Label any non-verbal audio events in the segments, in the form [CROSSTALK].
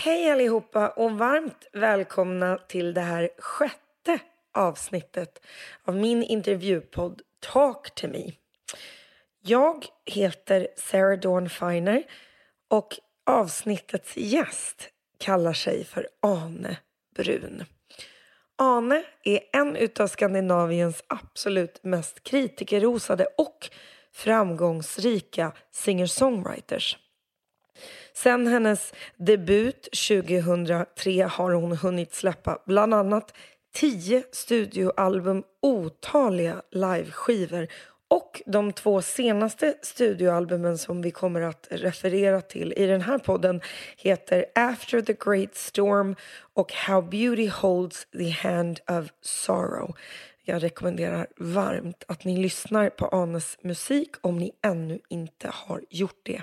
Hej allihopa och varmt välkomna till det här sjätte avsnittet av min intervjupodd Talk to me. Jag heter Sarah Dawn Finer och avsnittets gäst kallar sig för Ane Brun. Ane är en av Skandinaviens absolut mest kritikerrosade och framgångsrika singer-songwriters. Sen hennes debut 2003 har hon hunnit släppa bland annat tio studioalbum, otaliga liveskivor och de två senaste studioalbumen som vi kommer att referera till i den här podden heter After the Great Storm och How Beauty Holds the Hand of Sorrow. Jag rekommenderar varmt att ni lyssnar på Anes musik om ni ännu inte har gjort det.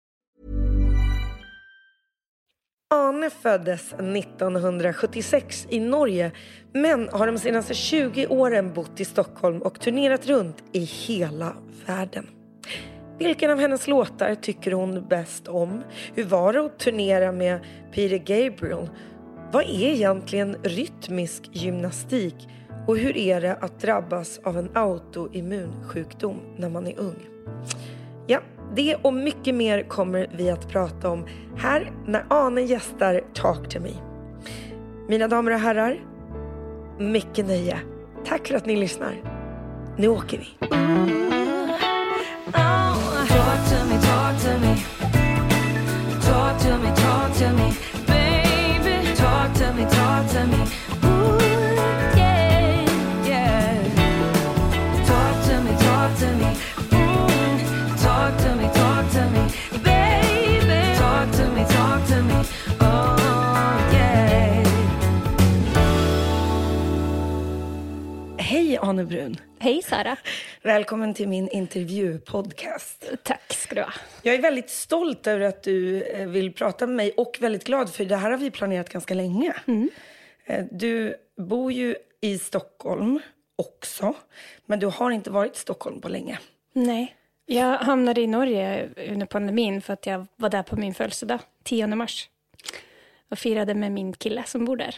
Ane föddes 1976 i Norge men har de senaste 20 åren bott i Stockholm och turnerat runt i hela världen. Vilken av hennes låtar tycker hon bäst om? Hur var det att turnera med Peter Gabriel? Vad är egentligen rytmisk gymnastik? Och hur är det att drabbas av en autoimmun sjukdom när man är ung? Ja, det och mycket mer kommer vi att prata om här när Ane gästar Talk to me. Mina damer och herrar, mycket nöje. Tack för att ni lyssnar. Nu åker vi. Talk to me, talk to me. Talk to me, talk to me. Baby, talk to me, talk to me. Hej Ane Brun. Hej Sara. [LAUGHS] Välkommen till min intervjupodcast. Tack ska du ha. Jag är väldigt stolt över att du eh, vill prata med mig och väldigt glad för det här har vi planerat ganska länge. Eh, Du bor ju i Stockholm också, men du har inte varit i Stockholm på länge. Nej. Jag hamnade i Norge under pandemin för att jag var där på min födelsedag, 10 mars. Och firade med min kille som bor där.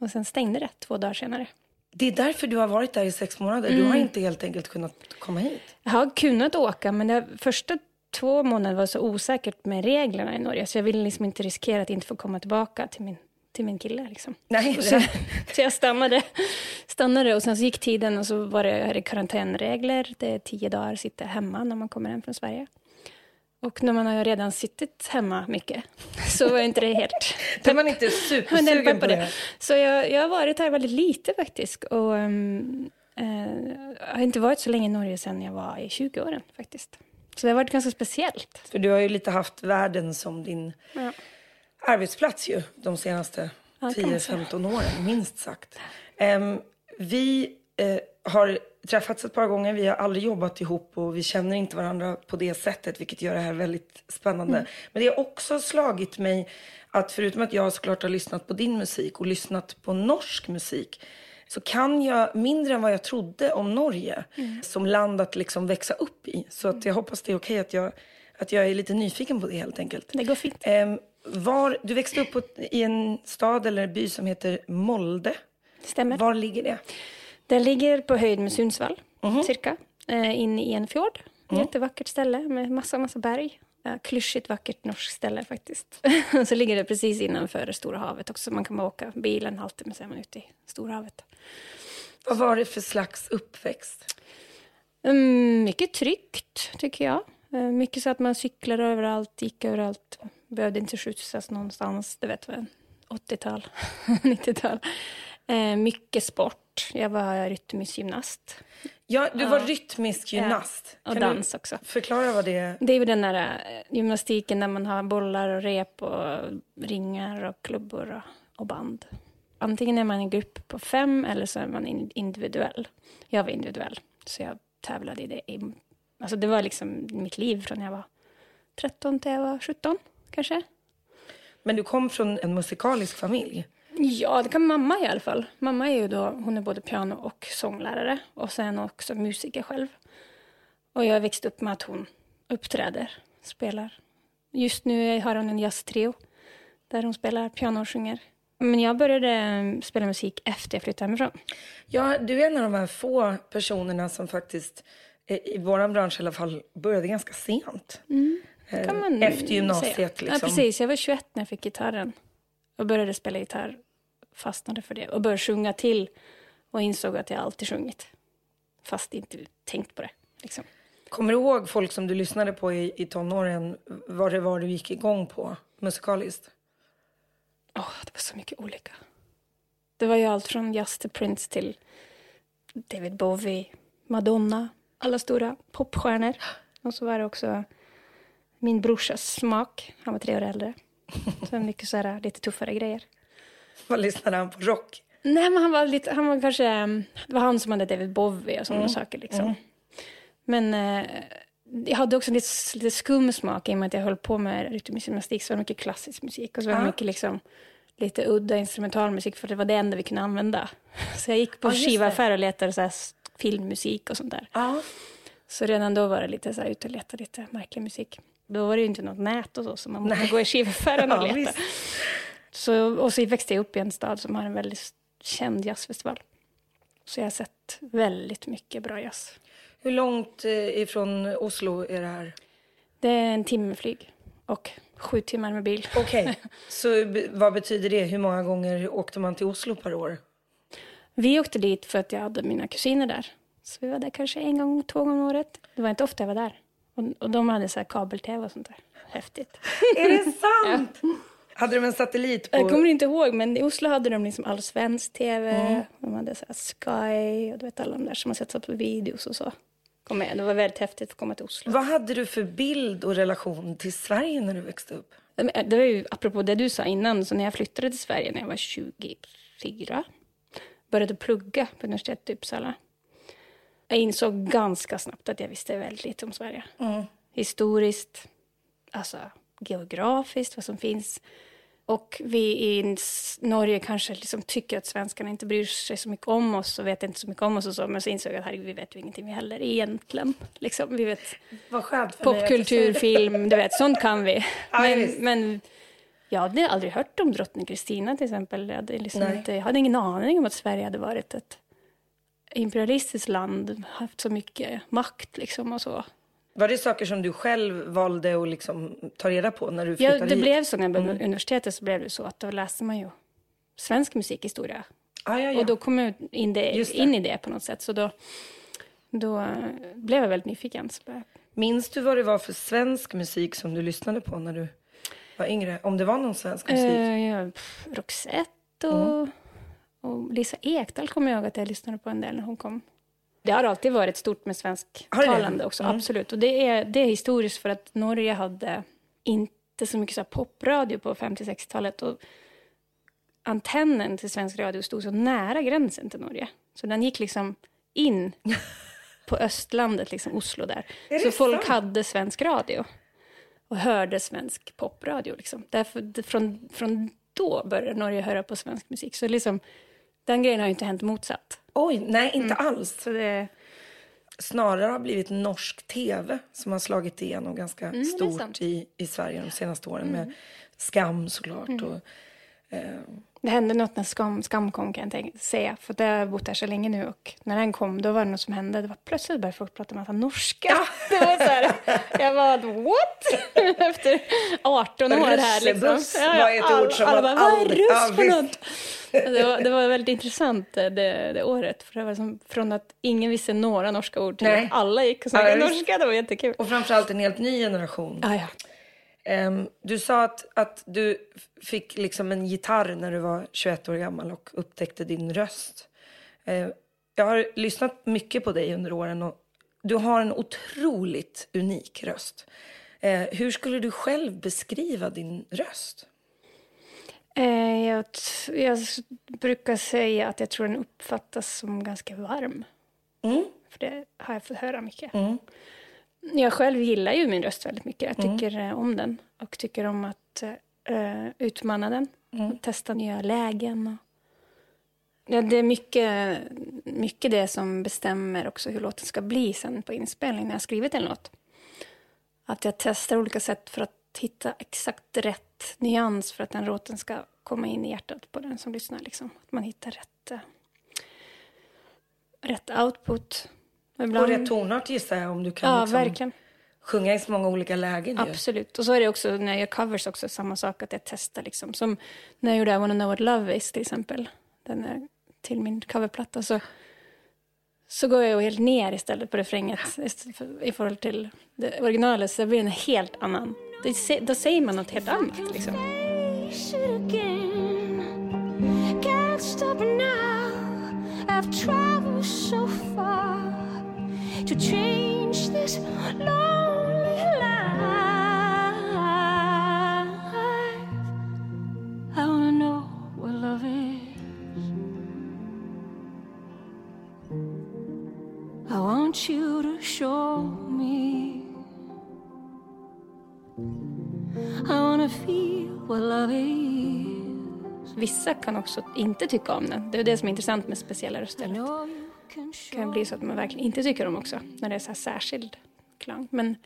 Och sen stängde det två dagar senare. Det är därför du har varit där i sex månader. Du har inte helt enkelt kunnat komma hit. Jag har kunnat åka, men det första två månader var så osäkert med reglerna i Norge. Så jag ville liksom inte riskera att inte få komma tillbaka till min, till min kille. Liksom. Nej, Så, här- så jag stannade, stannade och sen så gick tiden och så var det, jag karantänregler. Det är tio dagar att sitta hemma när man kommer hem från Sverige. Och när man har redan suttit hemma mycket så var inte det helt [LAUGHS] Då är man inte supersugen på peppade. det. Så jag, jag har varit här väldigt lite faktiskt. Och um, jag har inte varit så länge i Norge sedan jag var i 20-åren faktiskt. Så det har varit ganska speciellt. För du har ju lite haft världen som din Ja. arbetsplats ju de senaste Ja, kan man säga. 10-15 åren, minst sagt. Em, vi eh, har träffats ett par gånger, vi har aldrig jobbat ihop och vi känner inte varandra på det sättet, vilket gör det här väldigt spännande. Mm. Men det har också slagit mig att förutom att jag såklart har lyssnat på din musik och lyssnat på norsk musik, så kan jag mindre än vad jag trodde om Norge Mm. som land att liksom växa upp i. Så att jag hoppas det är okej att jag, att jag är lite nyfiken på det helt enkelt. Det går fint. Ehm, var, du växte upp på, i en stad eller by som heter Molde. Stämmer. Var ligger det? Det ligger på höjd med Sundsvall, cirka. Eh, inne i en fjord. Jättevackert ställe med massa, massa berg. Ja, klyschigt vackert norskt ställe faktiskt. [LAUGHS] Så ligger det precis innanför Stora havet också. Man kan bara åka bil en halvtimme så är man ute i Stora havet. Vad var det för slags uppväxt? Mm, mycket tryggt, tycker jag. Eh, mycket så att man cyklar överallt, gick överallt. Behövde inte skjutsas någonstans. Det vet väl, 80-tal, 90-tal. Eh, mycket sport. Jag var rytmisk gymnast. Ja, du var rytmisk gymnast. Och Kan dans också. förklara vad det är? Det är ju den där eh, gymnastiken där man har bollar och rep och ringar och klubbor och, band. Antingen är man en grupp på fem eller så är man in- individuell. Jag var individuell, så jag tävlade i det. Alltså det var liksom mitt liv från jag var 13 till jag var 17 kanske. Men du kom från en musikalisk familj. Ja, det kan mamma i alla fall. Mamma är ju då, hon är både piano och sånglärare och sen också musiker själv. Och jag har växt upp med att hon uppträder, spelar. Just nu har hon en jazztrio där hon spelar piano och sjunger. Men jag började eh, spela musik efter jag flyttade hemifrån. Ja, du är en av de här få personerna som faktiskt, eh, i vår bransch i alla fall, började ganska sent. Eh, Kan man Efter gymnasiet liksom. Ja, precis. Jag var 21 när jag fick gitarren. Och började spela gitarr, fastnade för det. Och började sjunga till och insåg att jag alltid sjungit. Fast inte tänkt på det. Liksom. Kommer du ihåg folk som du lyssnade på i, i tonåren, vad det var du gick igång på musikaliskt? Åh, det var så mycket olika. Det var ju allt från jazz till Prince till David Bowie, Madonna, alla stora popstjärnor. [GASPS] Och så var det också min brorsas smak. Han var tre år äldre. [LAUGHS] Så mycket så här, lite tuffare grejer. [LAUGHS] Vad lyssnade han på? Rock? Nej, men han var lite, han var kanske, det var han som hade David Bowie och sådana saker liksom. Men eh, jag hade också lite, lite skum smak i och med att jag höll på med rytmisk gymnastik. Så var det mycket klassisk musik och så var det Ja. mycket liksom, lite udda instrumentalmusik för det var det enda vi kunde använda. [LAUGHS] Så jag gick på Ja, det. skivaffär och letade så här filmmusik och sånt där. Ja. Så redan då var det lite så här ute och leta lite märklig musik. Då var det ju inte något nät och så, så man måste Nej. gå i skivaffären och [LAUGHS] Ja, leta. visst. Så, och så växte jag upp i en stad som har en väldigt känd jazzfestival. Så jag har sett väldigt mycket bra jazz. Hur långt eh, ifrån Oslo är det här? Det är en timme flyg och sju timmar med bil. Okej, [LAUGHS] så be- vad betyder det? Hur många gånger åkte man till Oslo per år? Vi åkte dit för att jag hade mina kusiner där. Så vi var där kanske en gång, två gånger om året. Det var inte ofta jag var där. Och, och de hade så här kabel-tv och sånt där. Häftigt. Är det sant? [LAUGHS] Hade de en satellit på? Jag kommer inte ihåg, men i Oslo hade de liksom all svensk tv. Mm. De hade så Sky och du vet alla de där som man sett på videos och så. Kom med. Det var väldigt häftigt att komma till Oslo. Vad hade du för bild och relation till Sverige när du växte upp? Det var ju apropå det du sa innan, så när jag flyttade till Sverige när jag var 24, började plugga på universitetet i Uppsala. Jag insåg ganska snabbt att jag visste väldigt lite om Sverige. Historiskt, alltså geografiskt, vad som finns. Och vi i Norge kanske liksom tycker att svenskarna inte bryr sig så mycket om oss och vet inte så mycket om oss och så. Men så insåg jag att herregud, vi vet ju ingenting vi heller egentligen. [LAUGHS] Liksom, vi vet popkultur, film, du vet, sånt kan vi. [LAUGHS] Men, men jag hade aldrig hört om drottning Kristina till exempel. Jag hade, liksom inte, jag hade ingen aning om att Sverige hade varit ett imperialistiskt land, haft så mycket makt liksom och så. Var det saker som du själv valde att liksom ta reda på när du Ja, flyttade det hit? blev så när jag började på universitetet så blev det så att då läste man ju svensk musikhistoria. Ah, ja, ja. Och då kom jag in, det, det. in i det på något sätt. Så då, då blev jag väldigt nyfiken. Minns du vad det var för svensk musik som du lyssnade på när du var yngre? Om det var någon svensk musik? Eh, ja, pff, Roxette och, Mm. och Lisa Ekdahl kommer jag ihåg att jag lyssnade på en del när hon kom. Det har alltid varit stort med svensktalande också, Mm. absolut. Och det är, det är historiskt för att Norge hade inte så mycket så popradio på 50-60-talet. Och antennen till svensk radio stod så nära gränsen till Norge. Så den gick liksom in [LAUGHS] på östlandet, liksom Oslo där. Är Så folk sant? hade svensk radio och hörde svensk popradio. Liksom. Därför, från, från då började Norge höra på svensk musik. Så liksom, den grejen har ju inte hänt motsatt. Oj, nej inte Mm. alls. Så det, Snarare har blivit norsk tv som har slagit igenom ganska Mm, stort i, i Sverige de senaste åren med Skam såklart. Mm. Och, eh, det hände något när skam, skam kom kan jag säga. För det har jag bott där så länge nu och när den kom då var det något som hände. Det var plötsligt började folk prata massa norska. [LAUGHS] Det var så här, jag var what? [LAUGHS] Efter 18 år här liksom. Russebuss var ett ord alla- som alla man bara, vad är aldrig- ja, russ för något? Det var, det var väldigt intressant eh, det, det året. För det var som från att ingen visste några norska ord till Nej. att alla gick och Ja, snackade visst. norska. Det var jättekul. och framförallt en helt ny generation. Ah, ja. Ehm, du sa att, att du fick liksom en gitarr när du var 21 år gammal och upptäckte din röst. Eh, jag har lyssnat mycket på dig under åren och du har en otroligt unik röst. Eh, hur skulle du själv beskriva din röst? Eh, jag, jag brukar säga att jag tror den uppfattas som ganska varm. Mm. För det har jag fått höra mycket. Mm. Jag själv gillar ju min röst väldigt mycket. Jag tycker eh, om den och tycker om att eh, utmana den. Och testa nya lägen. Och... Ja, det är mycket, mycket det som bestämmer också hur låten ska bli sen på inspelning när jag skrivit en låt. Att jag testar olika sätt för att hitta exakt rätt nyans för att den låten ska komma in i hjärtat på den som lyssnar. Liksom. Att man hittar rätt, eh, rätt output. Och ibland- Och rätt tonart gissar jag om du kan Ja, liksom verkligen. sjunga i så många olika lägen. ju. Absolut. Och så är det också när jag gör covers också samma sak att jag testar liksom. Som när jag gjorde I wanna know what love is till exempel. Den är till min coverplatta så, så går jag helt ner istället på refränget i förhållande till originalet så det blir en helt annan. Det, se- då säger man något helt annat liksom. face it again. Can't stop Vissa kan också inte tycka om den. Det är det som är intressant med speciella röster. Det kan bli så att man verkligen inte tycker om också. När det är så här särskild klang. Men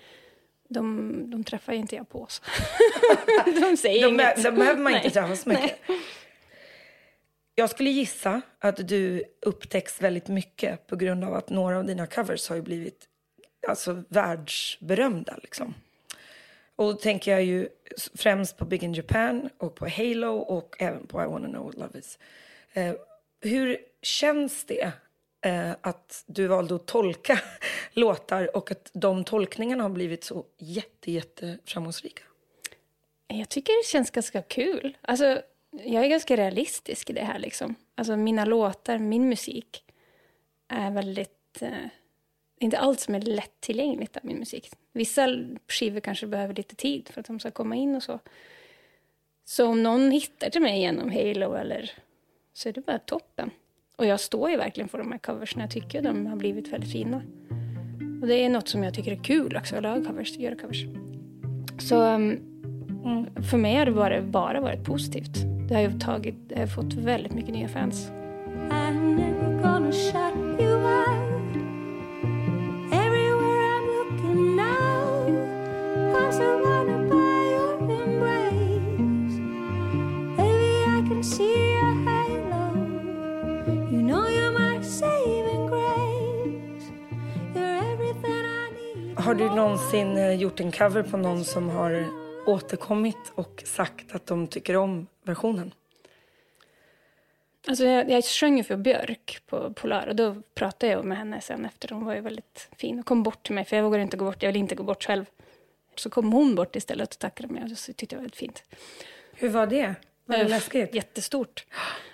de, de träffar ju inte jag på. Så. [LAUGHS] de säger De, inget. de behöver man inte träffa så mycket. Jag skulle gissa att du upptäcks väldigt mycket på grund av att några av dina covers har blivit alltså, världsberömda. Liksom. Och då tänker jag ju främst på Big in Japan och på Halo och även på I wanna know what love is. Eh, hur känns det eh, att du valde att tolka [LAUGHS] låtar och att de tolkningarna har blivit så jätte, jätte framgångsrika? Jag tycker det känns ganska kul. Alltså, jag är ganska realistisk i det här. Liksom. Alltså, mina låtar, min musik är väldigt... Eh, inte allt som är lättillgängligt av min musik. Vissa skivor kanske behöver lite tid för att de ska komma in och så. Så om någon hittar till mig genom Halo eller så är det bara toppen. Och jag står ju verkligen för de här coversen. Jag tycker de har blivit väldigt fina. Och det är något som jag tycker är kul också, att laga covers, göra covers. Så um, för mig har det bara, bara varit positivt. Det har ju tagit, jag har fått väldigt mycket nya fans. Har du någonsin eh, gjort en cover på någon som har återkommit och sagt att de tycker om versionen? Alltså jag, jag sjöng för Björk på Polar och då pratade jag med henne sen efter. Hon var ju väldigt fin och kom bort till mig för jag vågade inte gå bort. Jag ville inte gå bort själv. Så kom hon bort istället och tackade mig och det tyckte jag var väldigt fint. Hur var det? Var det Eh, läskigt? Jättestort.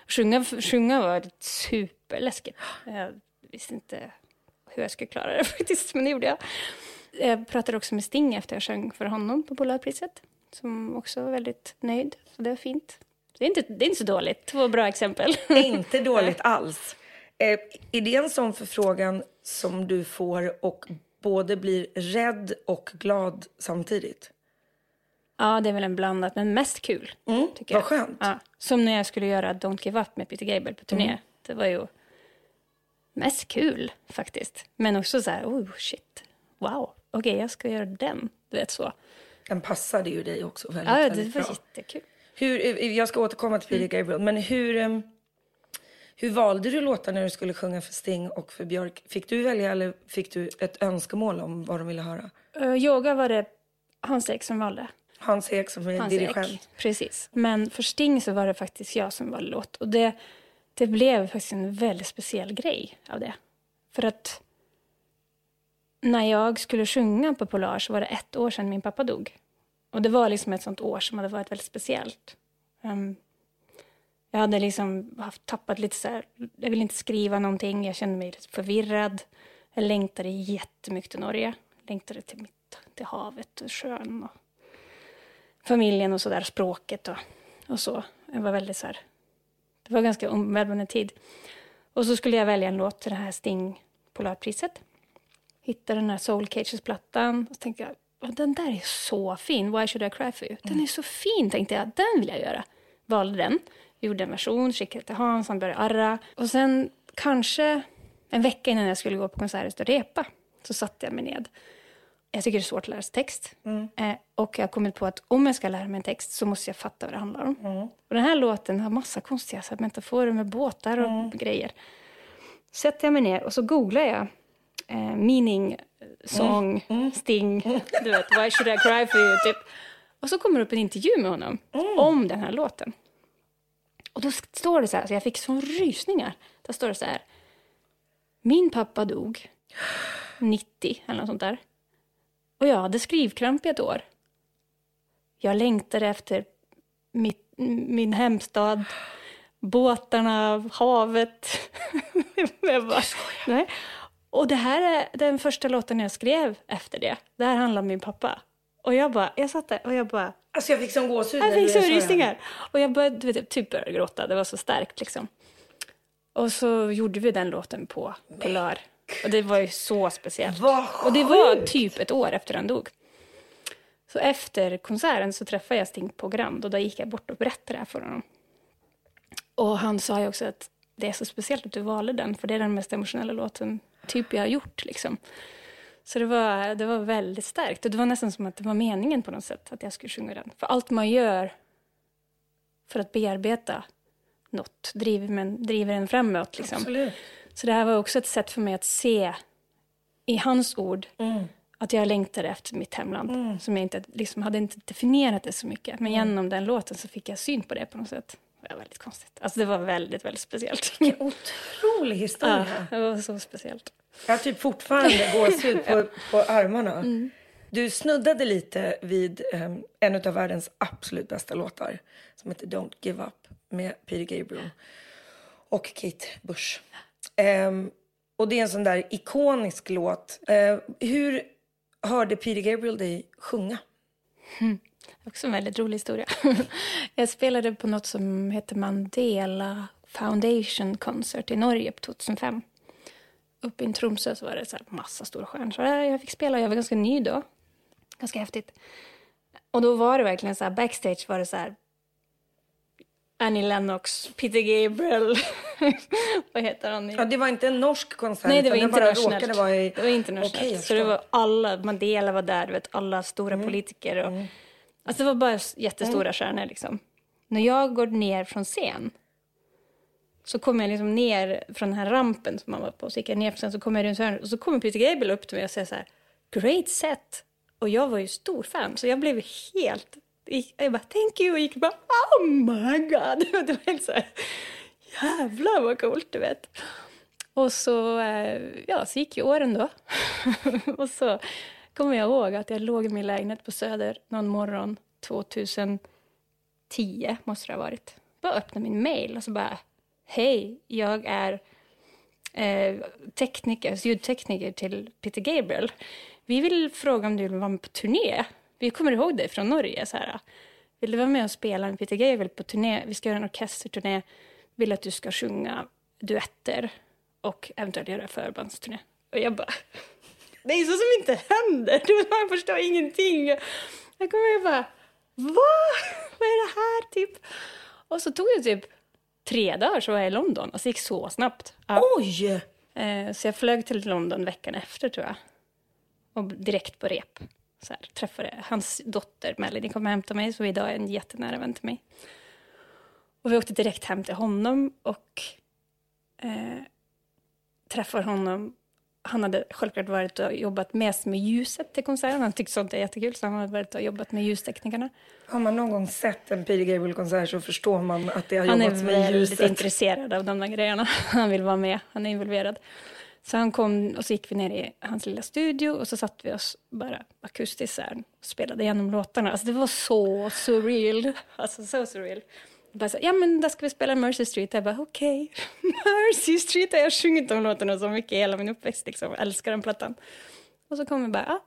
Sjunga, sjunga var superläskigt. Jag visste inte hur jag skulle klara det [LAUGHS] faktiskt, men det gjorde jag. Jag pratade också med Sting efter jag sjöng för honom på Polarpriset. Som också var väldigt nöjd, så det var fint. Det är inte, det är inte så dåligt. Två bra exempel. Inte [LAUGHS] dåligt alls. Eh, är det en sån förfrågan som du får och både blir rädd och glad samtidigt? Ja, det är väl en blandat, men mest kul. Mm, tycker vad jag. skönt. Ja, som när jag skulle göra Don't Give Up med Peter Gabriel på turné. Mm. Det var ju mest kul faktiskt. Men också så här, oh shit, wow, okej jag ska göra den. Du vet så. Den passade ju dig också väldigt, Ja, det väldigt var bra. jättekul. Hur, eh, jag ska återkomma till Peter Gabriel, men hur, eh, hur valde du låtar när du skulle sjunga för Sting och för Björk? Fick du välja eller fick du ett önskemål om vad de ville höra? Uh, yoga var det Hans Ek som valde. Hans Ek som är Hans dirigent. Ek, precis. Men för Sting så var det faktiskt jag som valde låt. Och det, det blev faktiskt en väldigt speciell grej av det. För att när jag skulle sjunga på Polar så var det ett år sedan min pappa dog. Och det var liksom ett sånt år som hade varit väldigt speciellt. Um, Jag hade liksom haft, tappat lite så här, jag ville inte skriva någonting, jag kände mig lite förvirrad. Jag längtade jättemycket till Norge. Längtade till, mitt, till havet och sjön och familjen och så där, språket och, och så. Jag var väldigt så här, det var en ganska omvälvande tid. Och så skulle jag välja en låt till det här Sting Polarpriset. Hittade den här Soul Cages-plattan och så tänkte jag, "Åh, den där är så fin, Why should I cry for you? Den är så fin, tänkte jag, den vill jag göra. Valde den, gjorde en version, skickade till Hans, han började arra. Och sen kanske en vecka innan jag skulle gå på konsert och repa så satte jag mig ned. Jag tycker det är svårt att lära sig text. Eh, och jag har kommit på att om jag ska lära mig en text så måste jag fatta vad det handlar om. Och den här låten har massa konstiga så metaforer med båtar och grejer. Sätter jag mig ner och så googlar jag eh, meaning, song, sting, du vet, why should I cry for you, typ. Och så kommer det upp en intervju med honom om den här låten. Och då står det så här, så jag fick sån rysningar. Där står det så här. Min pappa dog 90 eller något sånt där. Och jag hade skrivkramp i ett år. Jag längtade efter mitt, min hemstad, båtarna, havet. [LAUGHS] jag bara, nej. Och det här är den första låten jag skrev efter det. Det här handlar om min pappa. Och jag bara, jag satt där och jag bara, Alltså jag fick som gåshud. jag fick det. rysningar. Och jag började, du vet, typ började gråta. Det var så starkt liksom. Och så gjorde vi den låten på Polar. Och det var ju så speciellt. Vad och det var sjukt! typ ett år efter han dog. Så efter konserten så träffade jag Sting på Grand och då gick jag bort och berättade det här för honom. Och han sa ju också att det är så speciellt att du valde den, för det är den mest emotionella låten typ jag har gjort. Liksom. Så det var, det var väldigt starkt. Och det var nästan som att det var meningen på något sätt att jag skulle sjunga den. För allt man gör för att bearbeta något driver, men, driver en framåt. Liksom. Absolut. Så det här var också ett sätt för mig att se i hans ord Mm. att jag längtade efter mitt hemland. Som jag inte liksom, hade inte definierat det så mycket. Men Mm. genom den låten så fick jag syn på det på något sätt. Det var väldigt konstigt. Alltså det var väldigt, väldigt speciellt. Otrolig Ja, historia. det var så speciellt. Jag har typ fortfarande gåshud på, [LAUGHS] på armarna. Mm. Du snuddade lite vid um, en av världens absolut bästa låtar som heter Don't Give Up med Peter Gabriel och Kate Bush. Ehm, och det är en sån där ikonisk låt. Eh, hur hörde Peter Gabriel dig sjunga? Också en väldigt rolig historia. [LAUGHS] jag spelade på något som heter Mandela Foundation Concert i Norge på 2005. Uppe i Tromsö så var det så här massa stora stjärnor. Så jag fick spela, jag var ganska ny då. Ganska häftigt. Och då var det verkligen så här, backstage var det så här Annie Lennox, Peter Gabriel, [LAUGHS] vad heter han? Ja, det var inte en norsk konsert, Nej, det var bara internationellt. vara i... Det var internationellt. Jag så det var alla, Mandela var där, vet, alla stora politiker. Och, Alltså det var bara jättestora stjärnor liksom. När jag går ner från scen så kommer jag liksom ner från den här rampen som man var på. Så gick jag ner scen så kommer jag runt hörnet och så kommer Peter Gabriel upp till mig och säger så här Great set! Och jag var ju stor fan så jag blev helt... Jag bara thank you och gick bara oh my god! [LAUGHS] Det var helt så här jävlar vad coolt du vet. Och så, eh, ja, så gick ju åren då. [LAUGHS] och så kommer jag ihåg att jag låg i min lägenhet på Söder någon morgon 2010, måste det ha varit. Bara öppnade min mail och så bara, hej, jag är eh, tekniker, ljudtekniker till Peter Gabriel. Vi vill fråga om du vill vara med på turné. Vi kommer ihåg dig från Norge. Så här. Vill du vara med och spela med Peter Gabriel på turné? Vi ska göra en orkesterturné. Vill att du ska sjunga duetter och eventuellt göra förbandsturné. Och jag bara, det är så som inte händer. [LAUGHS] Du, Man förstår ingenting. Jag kommer ihåg bara, vad? [LAUGHS] Vad är det här typ? Och så tog det typ tre dagar så var jag i London. Alltså det gick så snabbt. Ja. Oj! Eh, Så jag flög till London veckan efter tror jag. Och direkt på rep. Så här, träffade hans dotter Melanie kom och hämtade mig, så idag är en jättenära vän till mig. Och vi åkte direkt hem till honom och eh, träffade honom. Han hade självklart varit och jobbat mest med ljuset till konserten. Han tyckte sånt är jättekul, så han hade varit och jobbat med ljusteknikerna. Har man någon gång sett en Peter Gabriel-konsert så förstår man att det har Han är jobbats med väldigt ljuset. intresserad av de där grejerna. [LAUGHS] Han vill vara med, han är involverad. Så han kom och så gick vi ner i hans lilla studio och så satt vi oss bara akustiskt och spelade igenom låtarna. Alltså det var så surreal. Alltså så surreal bara så, ja men då ska vi spela Mercy Street. Jag bara okej, [LAUGHS] Mercy Street har jag sjungit de låtarna så mycket i hela min uppväxt. Liksom. Jag älskar den plattan. Och så kommer bara, ja,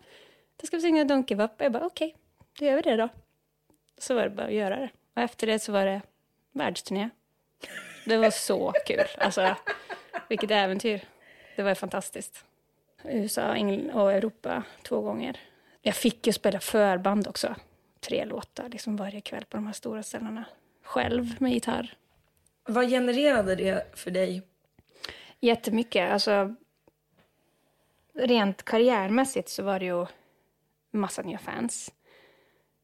då ska vi sjunga Don't Give Up. Jag bara okej, då gör vi det då. Så var det bara att göra det. Och efter det så var det världsturné. Det var så kul. Alltså, vilket äventyr. Det var fantastiskt. USA och Europa två gånger. Jag fick ju spela förband också. Tre låtar liksom varje kväll på de här stora ställena. Själv med gitarr. Vad genererade det för dig? Jättemycket. Alltså, rent karriärmässigt så var det ju massa nya fans.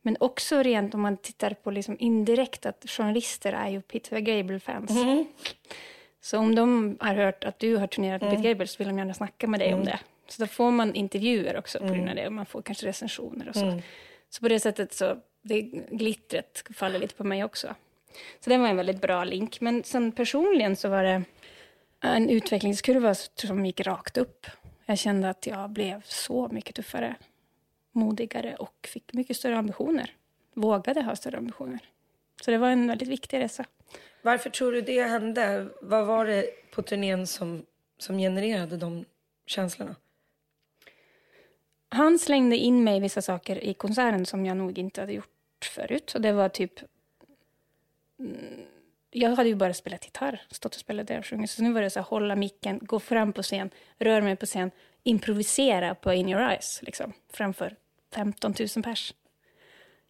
Men också rent om man tittar på liksom indirekt att journalister är ju Peter Gabriel-fans. Så om de har hört att du har turnerat med Peter Gabriel så vill de gärna snacka med dig om det. Så då får man intervjuer också på grund av det och man får kanske recensioner och så. Så på det sättet så, det glittret faller lite på mig också. Så det var en väldigt bra link. Men sen personligen så var det en utvecklingskurva som gick rakt upp. Jag kände att jag blev så mycket tuffare, modigare och fick mycket större ambitioner. Vågade ha större ambitioner. Så det var en väldigt viktig resa. Varför tror du det hände? Vad var det på turnén som, som genererade de känslorna? Han slängde in mig i vissa saker i konserten som jag nog inte hade gjort förut. Och det var typ... Jag hade ju bara spelat gitarr, stått och spelat där och sjungit. Så nu var det så här, hålla micken, gå fram på scen, röra mig på scen, improvisera på In Your Eyes, liksom, framför 15 000 pers.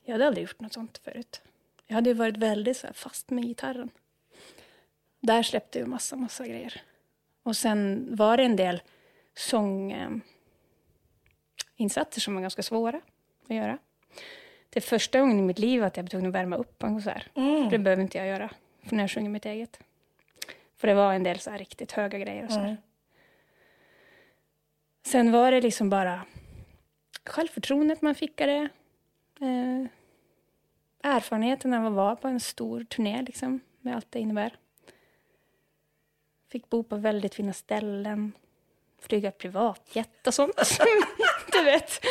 Jag hade aldrig gjort något sånt förut. Jag hade ju varit väldigt så här, fast med gitarren. Där släppte jag massa, massa grejer. Och sen var det en del sånginsatser Eh, som var ganska svåra att göra. Det är första gången i mitt liv att jag blev tvungen att värma upp på en konsert. För det behöver inte jag göra för när jag sjunger mitt eget. För det var en del så riktigt höga grejer och så här. Sen var det liksom bara självförtroendet man fick av det. Eh, erfarenheten av att vara på en stor turné liksom, med allt det innebär. Fick bo på väldigt fina ställen. Flyga privatjet och sånt. [LAUGHS] du vet.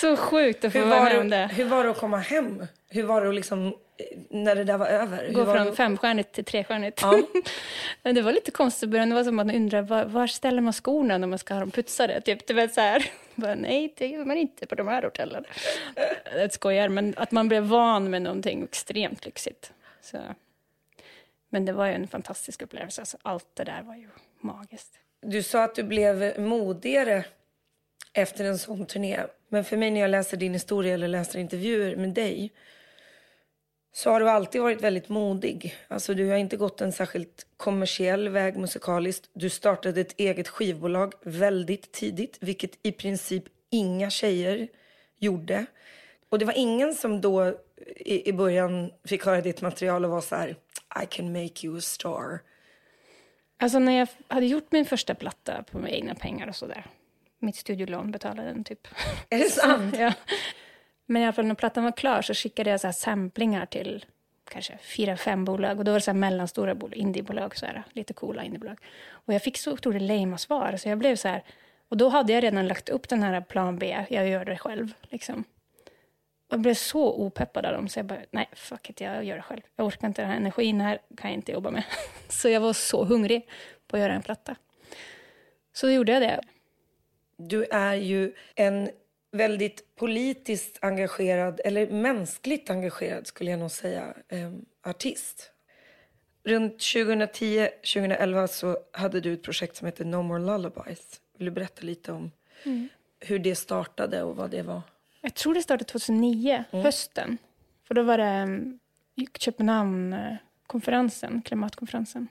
Så sjukt att få Hur vara var, med om det, det. hur var det att komma hem? Hur var det att liksom, eh, när det där var över? Gå var från det? femstjärnigt till trestjärnigt. Ja. [LAUGHS] Men det var lite konstigt i början. Det var som att man undrar var, var ställer man skorna när man ska ha dem putsade? Typ, du vet så här. [LAUGHS] Bara, nej, det gör man inte på de här hotellen. Jag skojar, men att man blev van med någonting extremt lyxigt. Så. Men det var ju en fantastisk upplevelse. Alltså, allt det där var ju magiskt. Du sa att du blev modigare efter en sån turné. Men för mig när jag läser din historia eller läser intervjuer med dig så har du alltid varit väldigt modig. Alltså du har inte gått en särskilt kommersiell väg musikaliskt. Du startade ett eget skivbolag väldigt tidigt, vilket i princip inga tjejer gjorde. Och det var ingen som då i, i början fick höra ditt material och var så här I can make you a star. Alltså när jag hade gjort min första platta på med egna pengar och sådär. Mitt studielån betalade den typ. [LAUGHS] Är det sant? ja. Men i alla fall när plattan var klar så skickade jag så här samplingar till kanske fyra, fem bolag. Och då var det så mellanstora bolag, indiebolag, så här, lite coola indiebolag. Och jag fick så otroligt lame svar. Så jag blev så här, och då hade jag redan lagt upp den här plan B, jag gör det själv. Liksom. Och jag blev så opeppad av dem så jag bara, nej fuck it, jag gör det själv. Jag orkar inte den här energin här, kan jag inte jobba med. [LAUGHS] Så jag var så hungrig på att göra en platta. Så då gjorde jag det. Du är ju en väldigt politiskt engagerad, eller mänskligt engagerad skulle jag nog säga, eh, artist. Runt 2010-2011 så hade du ett projekt som hette No More Lullabies. Vill du berätta lite om hur det startade och vad det var? Jag tror det startade 2009, hösten. För då var det um, Köpenhamn-konferensen, klimatkonferensen.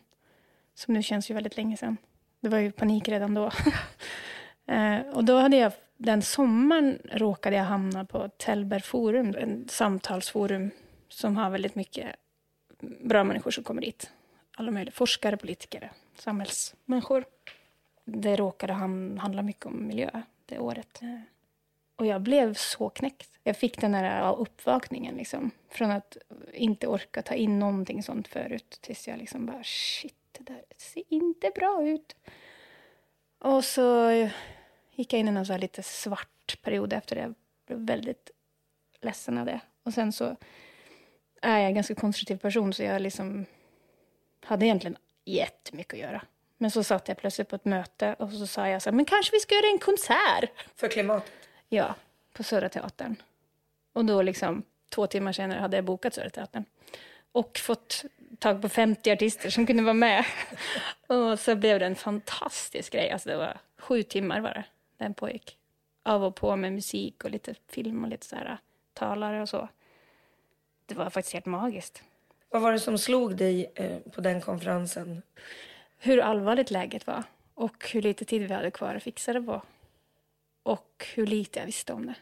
Som nu känns ju väldigt länge sedan. Det var ju panik redan då. [LAUGHS] Eh, och då hade jag, den sommaren råkade jag hamna på Tellberg Forum, en samtalsforum som har väldigt mycket bra människor som kommer dit. Alla möjliga forskare, politiker, samhällsmänniskor. Det råkade handla mycket om miljö det året. Eh, och jag blev så knäckt. Jag fick den här uppvakningen liksom. Från att inte orka ta in någonting sånt förut. Tills jag liksom bara shit, det där ser inte bra ut. Och så gick jag in i en så lite svart period efter det. Jag blev väldigt ledsen av det. Och sen så är jag en ganska konstruktiv person så jag liksom hade egentligen jättemycket att göra. Men så satt jag plötsligt på ett möte och så sa jag så här, men kanske vi ska göra en konsert. För klimatet. Ja, på Södra Teatern. Och då liksom två timmar senare hade jag bokat Södra Teatern. Och fått tag på 50 artister som kunde vara med. [LAUGHS] och så blev det en fantastisk grej. Alltså det var sju timmar var det, den pågick. Av och på med musik och lite film och lite så här talare och så. Det var faktiskt helt magiskt. Vad var det som slog dig eh, på den konferensen? Hur allvarligt läget var och hur lite tid vi hade kvar att fixa det på. Och hur lite jag visste om det,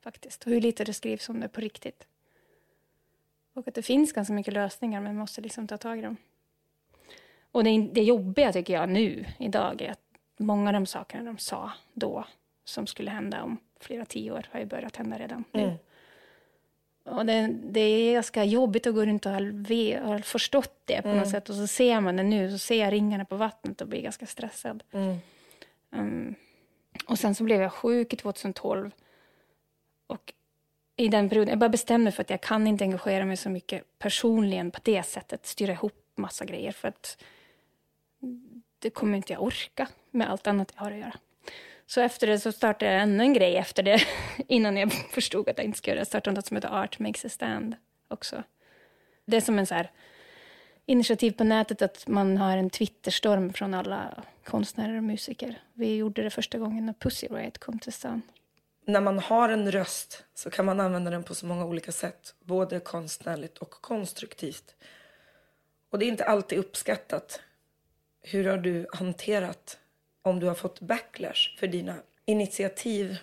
faktiskt. Och hur lite det skrivs om det på riktigt. Och att det finns ganska mycket lösningar, men man måste liksom ta tag i dem. Och det, det jobbiga tycker jag nu, idag, är att många av de sakerna de sa då, som skulle hända om flera tio år, har ju börjat hända redan nu. Och det, det är ganska jobbigt att gå runt och ha, förstått det på något sätt. Och så ser man det nu, så ser jag ringarna på vattnet och blir ganska stressad. Mm. och sen så blev jag sjuk i 2012. Och i den perioden, jag bara bestämde mig för att jag kan inte engagera mig så mycket personligen på det sättet. Styra ihop massa grejer för att det kommer inte jag orka med allt annat jag har att göra. Så efter det så startade jag ännu en grej efter det. [LAUGHS] Innan jag [LAUGHS] förstod att jag inte skulle göra det. Jag startade något som heter Art Makes a Stand också. Det är som en så här initiativ på nätet att man har en Twitterstorm från alla konstnärer och musiker. Vi gjorde det första gången när Pussy Riot kom till stan. När man har en röst så kan man använda den på så många olika sätt. Både konstnärligt och konstruktivt. Och det är inte alltid uppskattat. Hur har du hanterat om du har fått backlash för dina initiativ?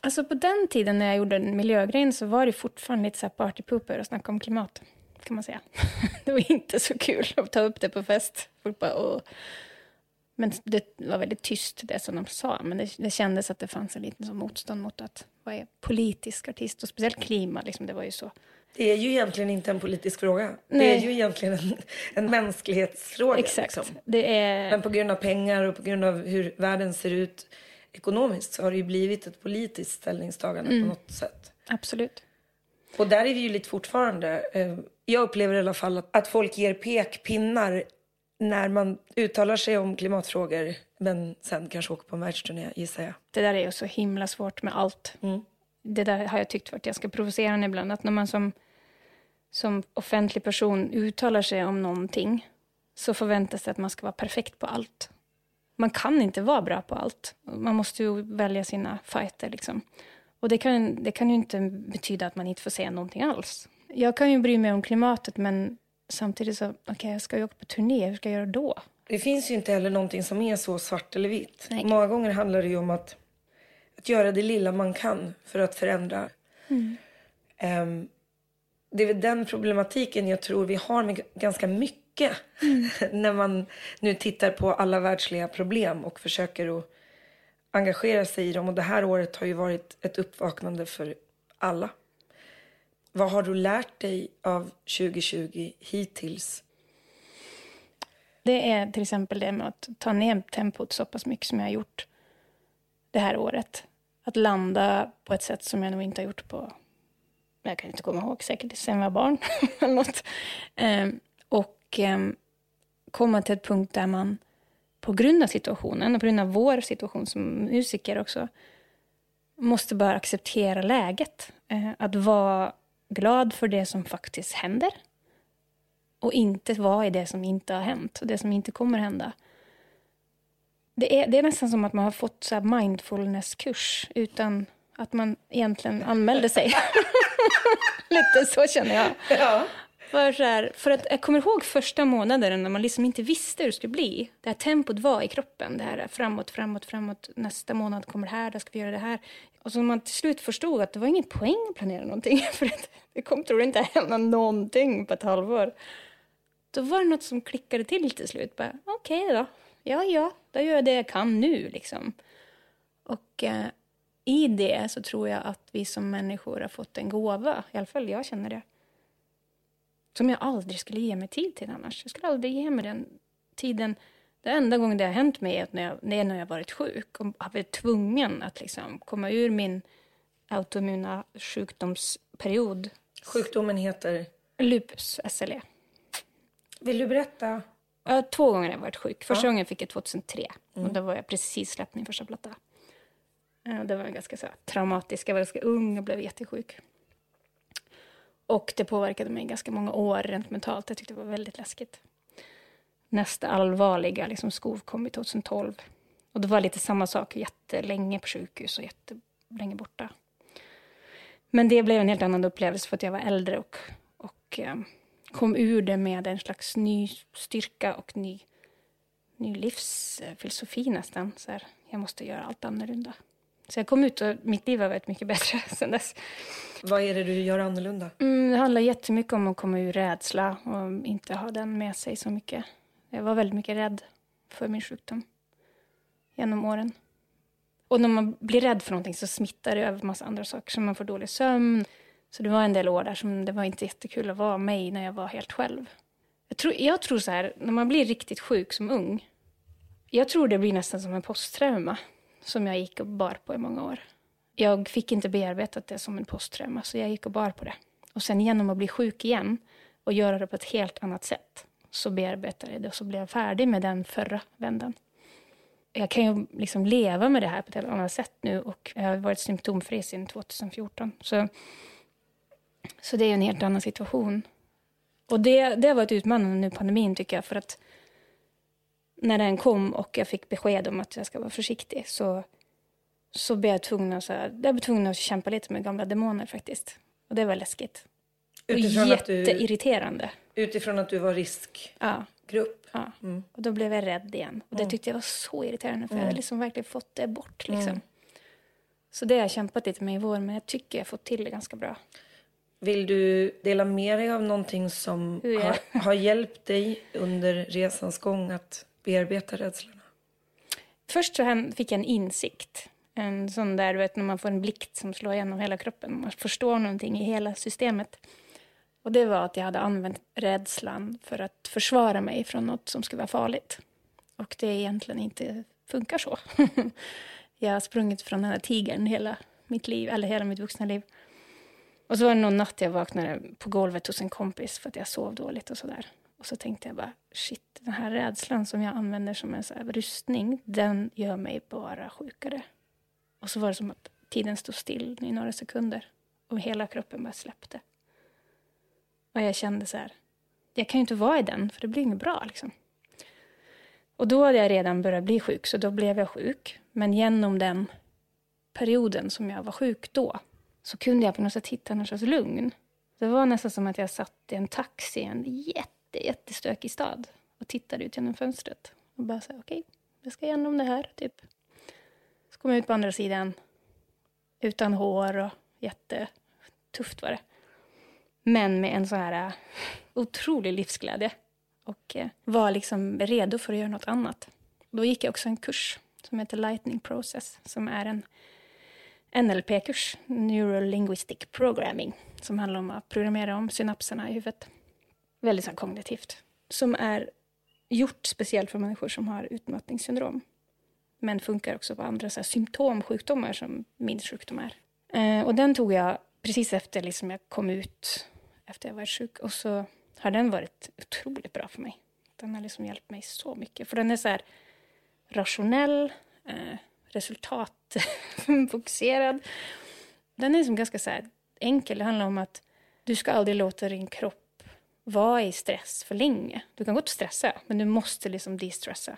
Alltså på den tiden när jag gjorde miljögrejen så var det fortfarande lite så här partypooper och snacka om klimat, kan man säga. [LAUGHS] Det var inte så kul att ta upp det på fest. Folk bara, Åh. Men det var väldigt tyst det som de sa, men det, det kändes att det fanns en liten motstånd mot att vara politisk artist och speciellt klima, liksom, det var ju så. Det är ju egentligen inte en politisk fråga. Det Nej. är ju egentligen en, en mänsklighetsfråga. Exakt. Liksom. Det är... Men på grund av pengar och på grund av hur världen ser ut ekonomiskt så har det ju blivit ett politiskt ställningstagande Mm. på något sätt. Absolut. Och där är vi ju lite fortfarande. eh, Jag upplever i alla fall att, att folk ger pekpinnar när man uttalar sig om klimatfrågor men sen kanske åker på en världsturné gissar jag. Det där är ju så himla svårt med allt. Det där har jag tyckt varit ganska provocerande ibland. Att när man som, som offentlig person uttalar sig om någonting så förväntas det att man ska vara perfekt på allt. Man kan inte vara bra på allt. Man måste ju välja sina fighter. Liksom. Och det kan, det kan ju inte betyda att man inte får säga någonting alls. Jag kan ju bry mig om klimatet, men samtidigt så, okej, jag ska ju åka på turné, hur ska jag göra då? Det finns ju inte heller någonting som är så svart eller vitt. Nej. Många gånger handlar det ju om att, att göra det lilla man kan för att förändra. Ehm, det är väl den problematiken jag tror vi har med ganska mycket. [LAUGHS] när man nu tittar på alla världsliga problem och försöker att engagera sig i dem. Och det här året har ju varit ett uppvaknande för alla. Vad har du lärt dig av 2020 hittills? Det är till exempel det med att ta ner tempot så pass mycket som jag har gjort det här året. Att landa på ett sätt som jag nog inte har gjort på, jag kan inte komma ihåg, säkert sen jag var barn [LAUGHS] eller något. Ehm, och ehm, komma till ett punkt där man på grund av situationen och på grund av vår situation som musiker också måste bara acceptera läget. Eh, att vara glad för det som faktiskt händer och inte vara i det som inte har hänt och det som inte kommer hända. Det är, det är nästan som att man har fått så här mindfulness-kurs utan att man egentligen anmälde sig. [LAUGHS] Lite så känner jag. Ja. För, så här, för att jag kommer ihåg första månaden när man liksom inte visste hur det skulle bli. Det här tempot var i kroppen. Det här framåt, framåt, framåt. Nästa månad kommer det här, då ska vi göra det här. Och så man till slut förstod att det var ingen poäng att planera någonting. [LAUGHS] För att det kom troligen inte hända någonting på ett halvår. Då var det något som klickade till till slut. Okej då. Ja, ja, då gör jag det jag kan nu liksom. Och eh, i det så tror jag att vi som människor har fått en gåva. I alla fall jag känner det. Som jag aldrig skulle ge mig tid till annars. Jag skulle aldrig ge mig den tiden. Det enda gången det har hänt mig är att när jag, när jag varit sjuk och har varit tvungen att liksom komma ur min autoimmuna sjukdomsperiod. Sjukdomen heter... Lupus, SLE. Vill du berätta? Ja, två gånger har jag varit sjuk. Första gången fick jag 2003. Och då var jag precis släppt min första platta. Ja, Det var ganska så traumatiskt. Jag var ganska ung och blev jättesjuk. Och det påverkade mig ganska många år rent mentalt. Jag tyckte det var väldigt läskigt. Nästa allvarliga liksom, skov kom i 2012. Och det var lite samma sak, jättelänge på sjukhus och jättelänge borta. Men det blev en helt annan upplevelse för att jag var äldre och, och eh, kom ur det med en slags ny styrka och ny, ny livsfilosofi nästan. Så här, jag måste göra allt annorlunda. Så jag kom ut och mitt liv har varit mycket bättre [LAUGHS] sen dess. Vad är det du gör annorlunda? Mm, det handlar jättemycket om att komma ur rädsla och inte ha den med sig så mycket. Jag var väldigt mycket rädd för min sjukdom genom åren. Och när man blir rädd för någonting så smittar det över massa andra saker. Så man får dålig sömn. Så det var en del år där som det var inte jättekul att vara mig när jag var helt själv. Jag tror, jag tror så här, när man blir riktigt sjuk som ung. Jag tror det blir nästan som en posttrauma som jag gick och bar på i många år. Jag fick inte bearbetat det som en posttrauma, så jag gick och bar på det. Och sen genom att bli sjuk igen och göra det på ett helt annat sätt så bearbetade jag det och så blev jag färdig med den förra vändan. Jag kan ju liksom leva med det här på ett helt annat sätt nu och jag har varit symptomfri sedan 2014. Så, så det är en helt annan situation. Och det, det har varit utmanande nu pandemin tycker jag för att när den kom och jag fick besked om att jag ska vara försiktig så, så blev jag tvungen att, så här, jag blev tvungen att kämpa lite med gamla demoner faktiskt. Och det var läskigt. Utifrån och att du- jätteirriterande. Utifrån att du var riskgrupp? Ja. Ja. Och då blev jag rädd igen. Och det tyckte jag var så irriterande för jag hade liksom verkligen fått det bort. Liksom. Så det har jag kämpat lite med i vår, men jag tycker jag har fått till det ganska bra. Vill du dela med dig av någonting som har, har hjälpt dig under resans gång att bearbeta rädslorna? Först så fick jag en insikt. En sån där, du vet, när man får en blixt som slår igenom hela kroppen. Man förstår någonting i hela systemet. Och det var att jag hade använt rädslan för att försvara mig från något som skulle vara farligt. Och det egentligen inte funkar så. [LAUGHS] jag har sprungit från den här tigern hela mitt liv, eller hela mitt vuxna liv. Och så var det någon natt jag vaknade på golvet hos en kompis för att jag sov dåligt och sådär. Och så tänkte jag bara, shit, den här rädslan som jag använder som en så här rustning, den gör mig bara sjukare. Och så var det som att tiden stod still i några sekunder och hela kroppen bara släppte. Och jag kände så här, jag kan ju inte vara i den för det blir inget bra liksom. Och då hade jag redan börjat bli sjuk, så då blev jag sjuk. Men genom den perioden som jag var sjuk då, så kunde jag på något sätt hitta någon slags lugn. Det var nästan som att jag satt i en taxi i en jätte, jättestökig stad och tittade ut genom fönstret. Och bara så okej, okay, jag ska igenom det här, typ. Så kom jag ut på andra sidan, utan hår och jättetufft var det. Men med en så här äh, otrolig livsglädje. Och äh, var liksom redo för att göra något annat. Då gick jag också en kurs som heter Lightning Process, som är en NLP-kurs, Neural Linguistic Programming, som handlar om att programmera om synapserna i huvudet. Väldigt så här kognitivt. Som är gjort speciellt för människor som har utmattningssyndrom. Men funkar också på andra så här, symptomsjukdomar som min sjukdom är. Eh, och den tog jag precis efter liksom jag kom ut, efter jag var sjuk. Och så har den varit otroligt bra för mig. Den har liksom hjälpt mig så mycket. För den är så här rationell, eh, resultatfokuserad. [LAUGHS] Den är liksom ganska så här enkel. Det handlar om att du ska aldrig låta din kropp vara i stress för länge. Du kan gott stressa, men du måste liksom distressa.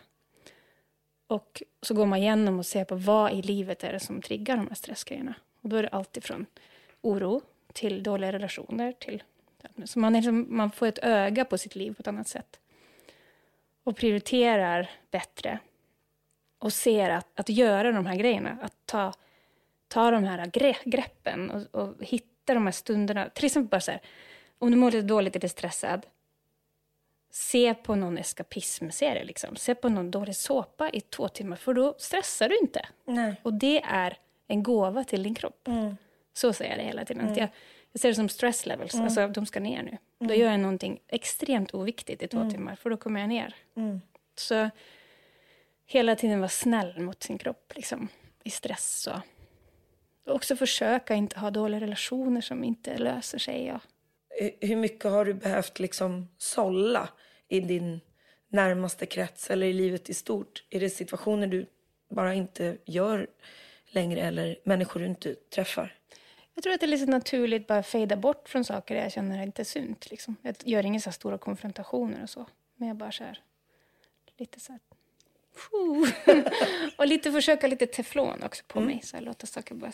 Och så går man igenom och ser på vad i livet är det som triggar de här stressgrejerna. Och då är det allt ifrån oro till dåliga relationer till... Så man, är liksom, man får ett öga på sitt liv på ett annat sätt. Och prioriterar bättre. Och ser att, att göra de här grejerna, att ta, ta de här gre, greppen och, och hitta de här stunderna. Till exempel bara så här, om du mår lite dåligt eller stressad, se på någon eskapismserie. Liksom. Se på någon dålig såpa i två timmar, för då stressar du inte. Nej. Och det är en gåva till din kropp. Så säger jag det hela tiden. Att Jag, jag ser det som stress levels, alltså de ska ner nu. Då gör jag någonting extremt oviktigt i två timmar, för då kommer jag ner. Så hela tiden vara snäll mot sin kropp, liksom, i stress. Och, också försöka inte ha dåliga relationer som inte löser sig. Och Hu- Hur mycket har du behövt liksom sålla i din närmaste krets eller i livet i stort? Är det situationer du bara inte gör längre eller människor du inte träffar? Jag tror att det är lite naturligt bara fejda bort från saker jag känner inte sunt. Liksom. Jag gör inga så stora konfrontationer och så. Men jag bara så här, lite så här... [LAUGHS] Och lite försöka lite teflon också på mig. Så här, låta saker bara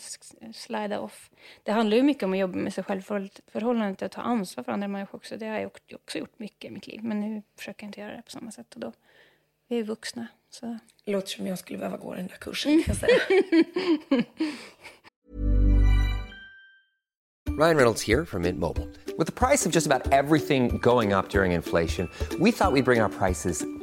slida off. Det handlar ju mycket om att jobba med sig själv. För, förhållandet att ta ansvar för andra människor också. Det har jag också- gjort mycket i mitt liv. Men nu försöker jag inte göra det på samma sätt. Och då, vi är vuxna. Så. Låter som jag skulle behöva gå den där kursen kan jag säga. [LAUGHS] Ryan Reynolds here from Mint Mobile. With the price of just about everything going up during inflation, we thought we'd bring our prices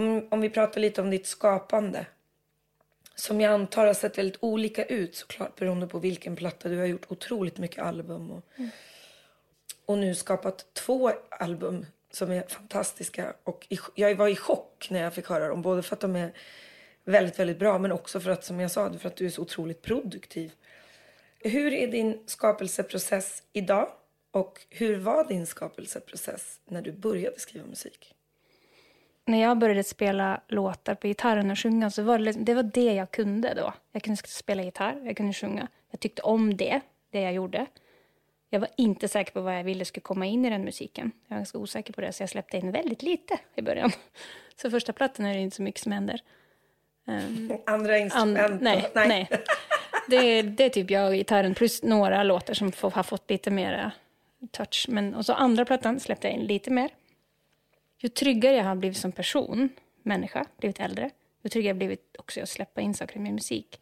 Om, om vi pratar lite om ditt skapande. Som jag antar har sett väldigt olika ut såklart beroende på vilken platta. Du har gjort otroligt mycket album och, och nu skapat två album som är fantastiska. Och i, jag var i chock när jag fick höra dem. Både för att de är väldigt, väldigt bra men också för att som jag sa, för att du är så otroligt produktiv. Hur är din skapelseprocess idag? Och hur var din skapelseprocess när du började skriva musik? När jag började spela låtar på gitarren och sjunga så var det, liksom- det var det jag kunde då. Jag kunde spela gitarr, jag kunde sjunga. Jag tyckte om det, det jag gjorde. Jag var inte säker på vad jag ville skulle komma in i den musiken. Jag var ganska osäker på det, så jag släppte in väldigt lite i början. [LAUGHS] Så första plattan är det inte så mycket som händer. Ehm, [LAUGHS] Andra an, instrument? nej, nej. [LAUGHS] Det, det är typ jag och gitarren plus några låtar som får, har fått lite mer touch. Men, och så andra plattan släppte jag in lite mer. Ju tryggare jag har blivit som person, människa, blivit äldre, ju tryggare jag har blivit också att släppa in saker i min musik.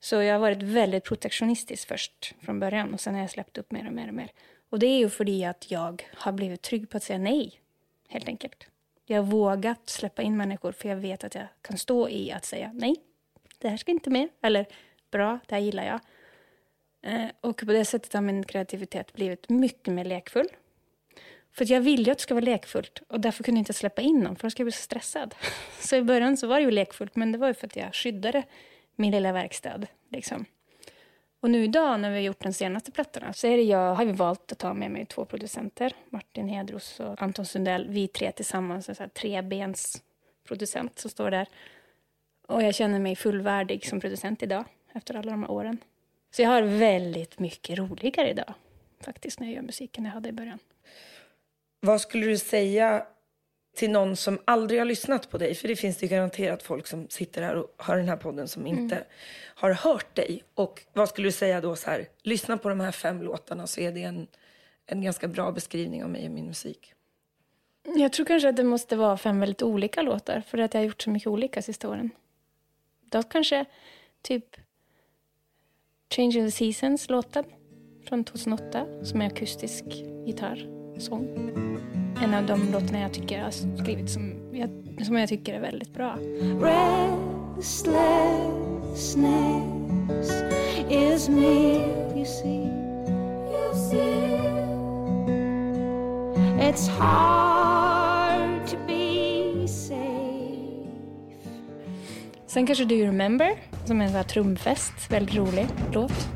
Så jag har varit väldigt protektionistisk först från början och sen har jag släppt upp mer och mer och mer. Och det är ju för att jag har blivit trygg på att säga nej, helt enkelt. Jag har vågat släppa in människor för jag vet att jag kan stå i att säga nej, det här ska inte med. Eller bra, det här gillar jag. Eh, och på det sättet har min kreativitet blivit mycket mer lekfull. För jag ville ju att det skulle vara lekfullt och därför kunde jag inte släppa in någon för då skulle jag bli så stressad. [LAUGHS] Så i början så var det ju lekfullt men det var ju för att jag skyddade min lilla verkstad. Liksom. Och nu idag när vi har gjort den senaste plattorna så är det jag, har vi valt att ta med mig två producenter. Martin Hedros och Anton Sundell. Vi tre tillsammans, en här trebensproducent som står där. Och jag känner mig fullvärdig som producent idag efter alla de här åren. Så jag har väldigt mycket roligare idag faktiskt när jag gör musiken än jag hade i början. Vad skulle du säga till någon som aldrig har lyssnat på dig? För det finns det ju garanterat folk som sitter här och hör den här podden som inte har hört dig. Och vad skulle du säga då så här, lyssna på de här fem låtarna så är det en, en ganska bra beskrivning av mig och min musik. Jag tror kanske att det måste vara fem väldigt olika låtar för att jag har gjort så mycket olika sista åren. Då kanske typ Change of the Seasons låten från 2008 som är akustisk gitarrsång en av de låtarna jag tycker har skrivit som jag, som jag tycker är väldigt bra. Restlessness is me, you see, you see. It's hard to be safe. Sen kanske Do You Remember, som är en sån här trumfest, väldigt rolig låt.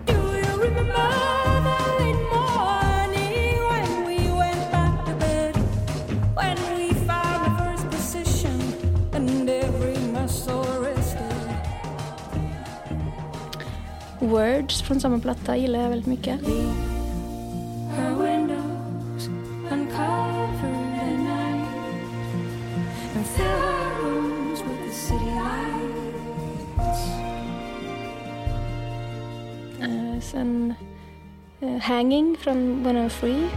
Words från samma platta gillar jag väldigt mycket. Eh, sen uh, Hanging från When I'm Free.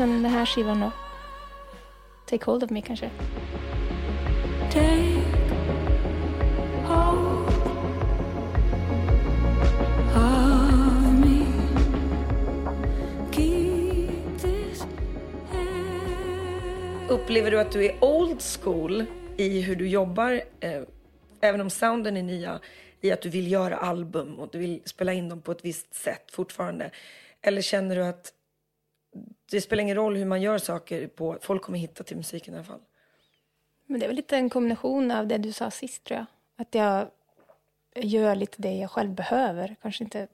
Sen den här skivan då. Take Hold of Me kanske. Take hold of me. Keep this. Upplever du att du är old school i hur du jobbar, eh, även om sounden är nya, i att du vill göra album och du vill spela in dem på ett visst sätt fortfarande? Eller känner du att det spelar ingen roll hur man gör saker på, folk kommer hitta till musiken i alla fall? Men det är väl lite en kombination av det du sa sist tror jag. Att jag gör lite det jag själv behöver. Kanske inte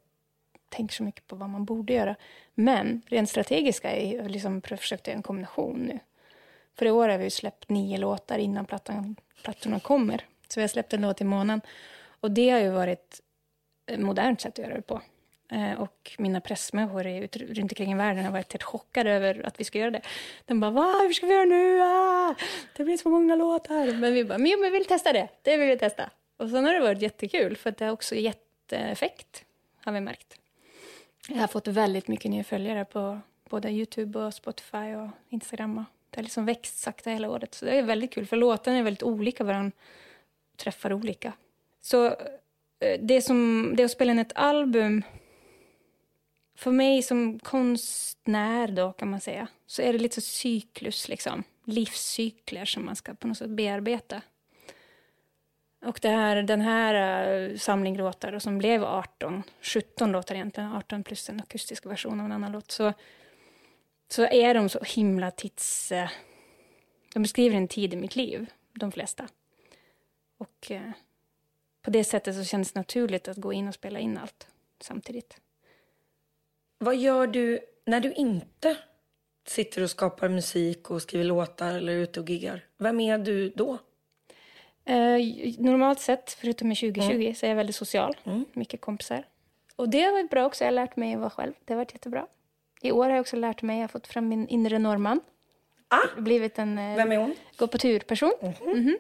tänker så mycket på vad man borde göra. Men rent strategiska är jag liksom försökt göra en kombination nu. För i år har vi släppt nio låtar innan plattan, plattorna kommer. Så vi har släppt en låt i månaden. Och det har ju varit ett modernt sätt att göra det på. Eh, och mina pressmänniskor i- runt omkring i världen har varit helt chockade över att vi ska göra det. De bara, Va, hur ska vi göra nu? Ah, det blir så många låtar. Men vi bara, men jo, men vi vill testa det. Det vill vi testa. Och sen har det varit jättekul, för det har också gett effekt, har vi märkt. Jag har fått väldigt mycket nya följare på både Youtube och Spotify och Instagram. Det har liksom växt sakta hela året. Så det är väldigt kul, för låtarna är väldigt olika varandra. Träffar olika. Så eh, det, som, det att spela in ett album för mig som konstnär då kan man säga, så är det lite så cyklus liksom. Livscykler som man ska på något sätt bearbeta. Och det här, den här eh, samlingen samling låtar som blev 18, 17 låtar egentligen, 18 plus en akustisk version av en annan låt, så, så är de så himla tids... Eh, de beskriver en tid i mitt liv, de flesta. Och eh, på det sättet så känns det naturligt att gå in och spela in allt samtidigt. Vad gör du när du inte sitter och skapar musik och skriver låtar eller är ute och giggar? Vem är du då? Eh, normalt sett, förutom i 2020, så är jag väldigt social. Mycket kompisar. Och det har varit bra också. Jag har lärt mig att vara själv. Det har varit jättebra. I år har jag också lärt mig, jag har fått fram min inre norrman. Ah, Blivit en eh, vem är hon? gå på tur-person. Mhm.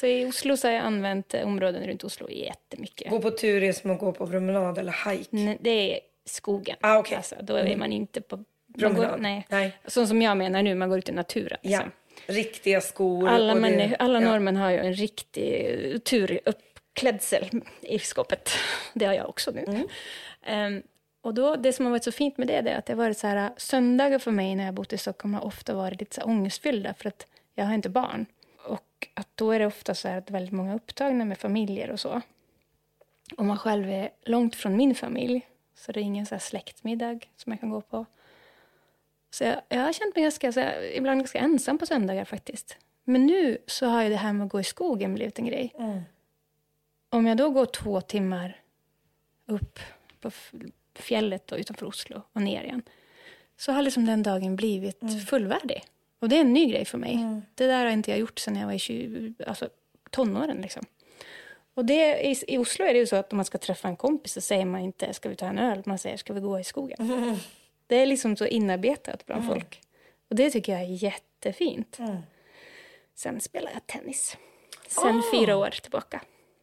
Så i Oslo så har jag använt eh, områden runt Oslo jättemycket. Gå på tur är som att gå på promenad eller hike. Nej, Det är skogen. Ah, okej. alltså, då är man inte på... man. Går, nej. Nej. Så som jag menar nu, man går ut i naturen. Ja, liksom. riktiga skor. Alla, det- alla ja. norrmän har ju en riktig turuppklädsel i skåpet. Det har jag också nu. Mm. Ehm, och då, det som har varit så fint med det, det är att det har varit så här, söndagar för mig när jag bott i Stockholm har ofta varit lite så här ångestfyllda för att jag har inte barn. Och att då är det ofta så här att väldigt många är upptagna med familjer och så. Om man själv är långt från min familj så det är ingen så släktmiddag som jag kan gå på. Så jag, jag har känt mig ganska, så här, ibland ganska ensam på söndagar faktiskt. Men nu så har ju det här med att gå i skogen blivit en grej. Om jag då går två timmar upp på fjället då, utanför Oslo och ner igen så har liksom den dagen blivit fullvärdig. Och det är en ny grej för mig. Det där har inte jag gjort sedan jag var i 20, alltså, tonåren. Liksom. Och det, i, I Oslo är det ju så att om man ska träffa en kompis så säger man inte ska vi ta en öl, man säger ska vi gå i skogen. [LAUGHS] Det är liksom så inarbetat bland folk. Och det tycker jag är jättefint. Sen spelar jag tennis. Sen fyra år tillbaka.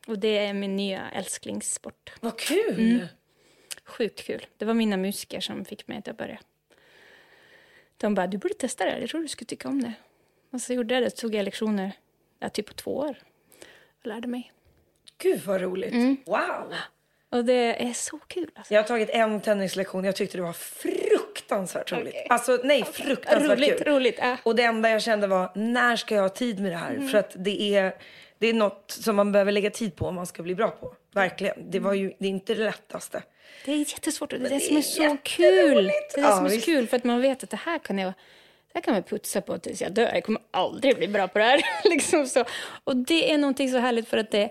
Och det är min nya älsklingssport. Vad kul! Mm. Sjukt kul. Det var mina musiker som fick mig att börja. De bara, du borde testa det här. Jag tror du skulle tycka om det. Och så gjorde jag det. Så tog jag lektioner, ja, typ på två år. Och lärde mig. Gud vad roligt. Mm. Wow! Och det är så kul. Alltså. Jag har tagit en tennislektion. Jag tyckte det var fruktansvärt roligt. Alltså nej, fruktansvärt Roligt, kul. roligt. Ja. Och det enda jag kände var, när ska jag ha tid med det här? Mm. För att det är, det är något som man behöver lägga tid på om man ska bli bra på. Verkligen. Det var ju det är inte det lättaste. Det är jättesvårt och det är det det som är är så kul. Det är det Ja, som är så visst. kul för att man vet att det här kan jag det här kan man putsa på tills jag dör. Jag kommer aldrig bli bra på det här. [LAUGHS] liksom så. Och det är någonting så härligt för att det,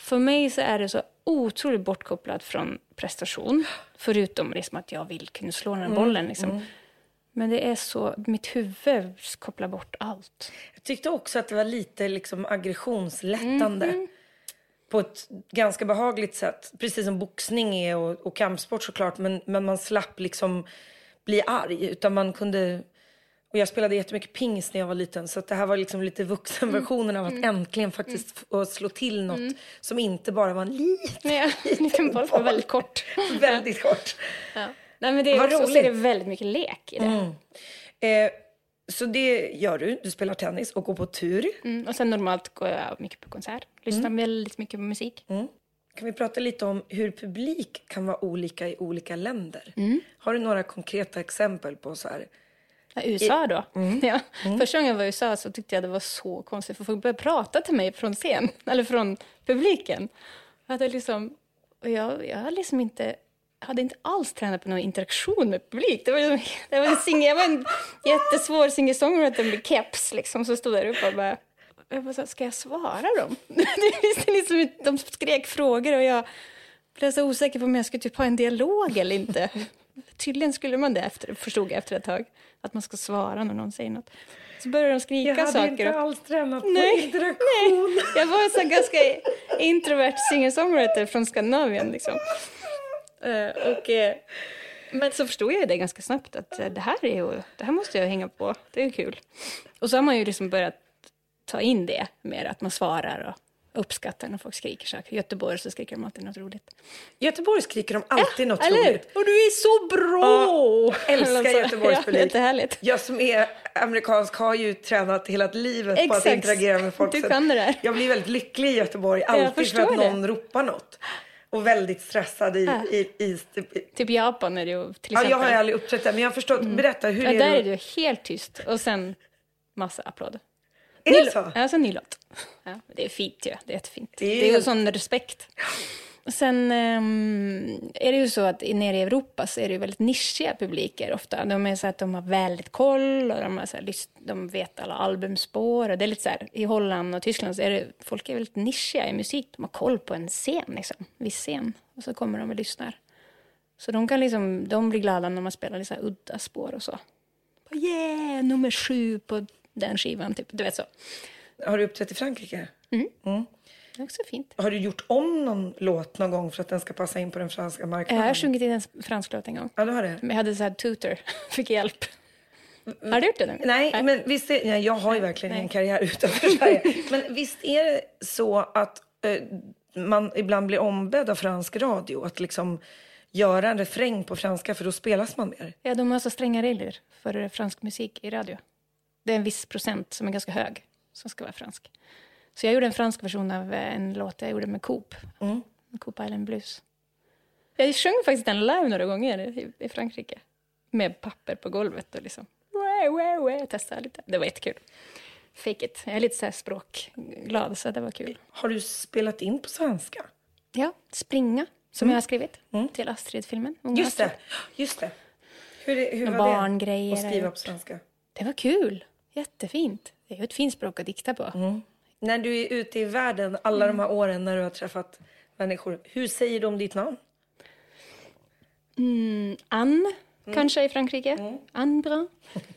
för mig så är det så otroligt bortkopplat från prestation. Förutom liksom att jag vill kunna slå den här Mm, bollen. Liksom. Men det är så, mitt huvud kopplar bort allt. Jag tyckte också att det var lite liksom aggressionslättande. På ett ganska behagligt sätt. Precis som boxning är och, och kampsport såklart. Men, men man slapp liksom bli arg. Utan man kunde... Och jag spelade jättemycket pingis när jag var liten. Så det här var liksom lite vuxenversionen av att äntligen faktiskt få slå till något. Som inte bara var en liten, en [LAUGHS] liten boll var väldigt kort. väldigt kort. Ja. Nej, men det är också, så är det roligt. väldigt mycket lek i det. Eh, så det gör du. Du spelar tennis och går på tur. Mm, och sen normalt går jag mycket på konsert. Lyssnar väldigt mycket på musik. Kan vi prata lite om hur publik kan vara olika i olika länder? Mm. Har du några konkreta exempel på så här? Ja, USA då. [LAUGHS] Ja. Första gången jag var i USA så tyckte jag det var så konstigt för folk började prata till mig från scen, eller från publiken. Jag hade liksom, och jag, jag hade liksom inte, hade inte alls tränat på någon interaktion med publik. Det var, liksom, det var, en, sing, jag var en jättesvår singer-songwriter med keps liksom, så stod där uppe och bara, jag bara ska jag svara dem? [LAUGHS] Liksom, de skrek frågor och jag blev så osäker på om jag skulle typ ha en dialog eller inte. Tydligen skulle man det, efter, förstod jag efter ett tag. Att man ska svara när någon säger något. Så började de skrika Jag hade saker. inte och- alls tränat Nej, på interaktion. nej. Jag var en sån ganska introvert singer-songwriter från Skandinavien. Liksom. Eh, och, eh, men så förstod jag det ganska snabbt att eh, det här, är det här måste jag hänga på. Det är kul. Och så har man ju liksom börjat ta in det mer, att man svarar och uppskattar när folk skriker saker. I Göteborg så skriker de alltid något roligt. I Göteborg skriker de alltid något Eller roligt. Och du är så bra! Ja, älskar. Göteborgs Ja, publik. Jag som är amerikansk har ju tränat hela livet på att Exakt. interagera med folk. Du kan det där. Jag blir väldigt lycklig i Göteborg alltid för att det. någon ropar något. Och väldigt stressad i... Ja. i, i, i Typ Japan är det ju till ja, exempel. jag har aldrig uppträtt där, men jag har förstått. Berätta, hur Ja, är där det? är det ju helt tyst och sen massa applåder. Är det så? Ja, sen ny låt. Ja, det är fint ju. Det är jättefint. Det är Det ju är, ju sån respekt. Sen ehm, är det ju så att nere i Europa så är det ju väldigt nischiga publiker ofta. De är så att de har väldigt koll och de, har så här, de vet alla albumspår. Och det är lite så här, I Holland och Tyskland så är det, folk är väldigt nischiga i musik. De har koll på en scen, liksom, viss scen. Och så kommer de och lyssnar. Så de kan liksom, de blir glada när man spelar lite så här udda spår och så. Yeah, nummer sju på den skivan, typ. Du vet så. Har du uppträtt i Frankrike? Det är också fint. Har du gjort om någon låt någon gång för att den ska passa in på den franska Jag marknaden? har sjungit i en fransk låt en gång. Ja, du har det? Men jag hade så här tutor, [LAUGHS] fick hjälp. Har du gjort det? någon gång? Nej, men visst är, nej, jag har ju verkligen Nej. en karriär [LAUGHS] utanför Sverige. Men visst är det så att eh, man ibland blir ombedd av fransk radio att liksom göra en refräng på franska för då spelas man mer? Ja, de har så stränga regler för fransk musik i radio. Det är en viss procent som är ganska hög som ska vara fransk. Så jag gjorde en fransk version av eh, en låt jag gjorde med Coop. Mm. Coop Island Blues. Jag sjöng faktiskt den live några gånger i, i Frankrike. Med papper på golvet och liksom... Wah, wah, wah, testa lite. Det var jättekul. Fake it. Jag är lite så språkglad, så det var kul. Har du spelat in på svenska? Ja, Springa, som jag har skrivit till Astrid-filmen. Mm. Just det, Astrid. just det. Hur, hur var barngrejer det att skriva på svenska? Det var kul. Jättefint. Det är ju ett fint språk att dikta på. När du är ute i världen alla de här åren när du har träffat människor, hur säger de ditt namn? Anne, kanske i Frankrike. Anne Brun.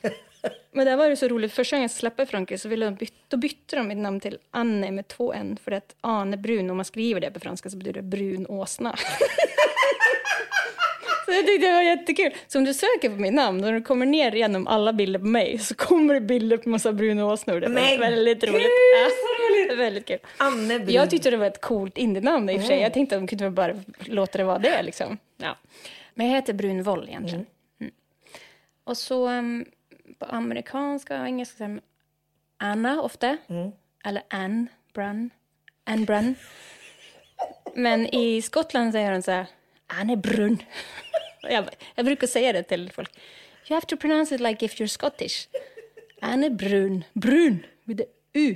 [LAUGHS] Men det var ju så roligt. Första gången jag släppte Frankrike så ville de byta, då bytte de mitt namn till Anne med två N. För att Ane Brun, om man skriver det på franska så betyder det brun åsna. [LAUGHS] så jag tyckte det var jättekul. Så om du söker på mitt namn, när du kommer ner genom alla bilder på mig så kommer det bilder på massa bruna åsnor. Det var väldigt roligt. Ja, roligt. det var väldigt kul. Anne Brun. Jag tyckte det var ett coolt indienamn i och för sig. Jag tänkte att de kunde bara låta det vara det liksom. Ja. Men jag heter Brun Woll egentligen. Mm. Och så um, på amerikanska och engelska säger Anna ofta. Eller Anne Brun. Anne Brun. Men i Skottland säger de så här, Anne Brun. Jag, jag brukar säga det till folk. You have to pronounce it like if you're Scottish. Anne Brun. Brun. Med det U.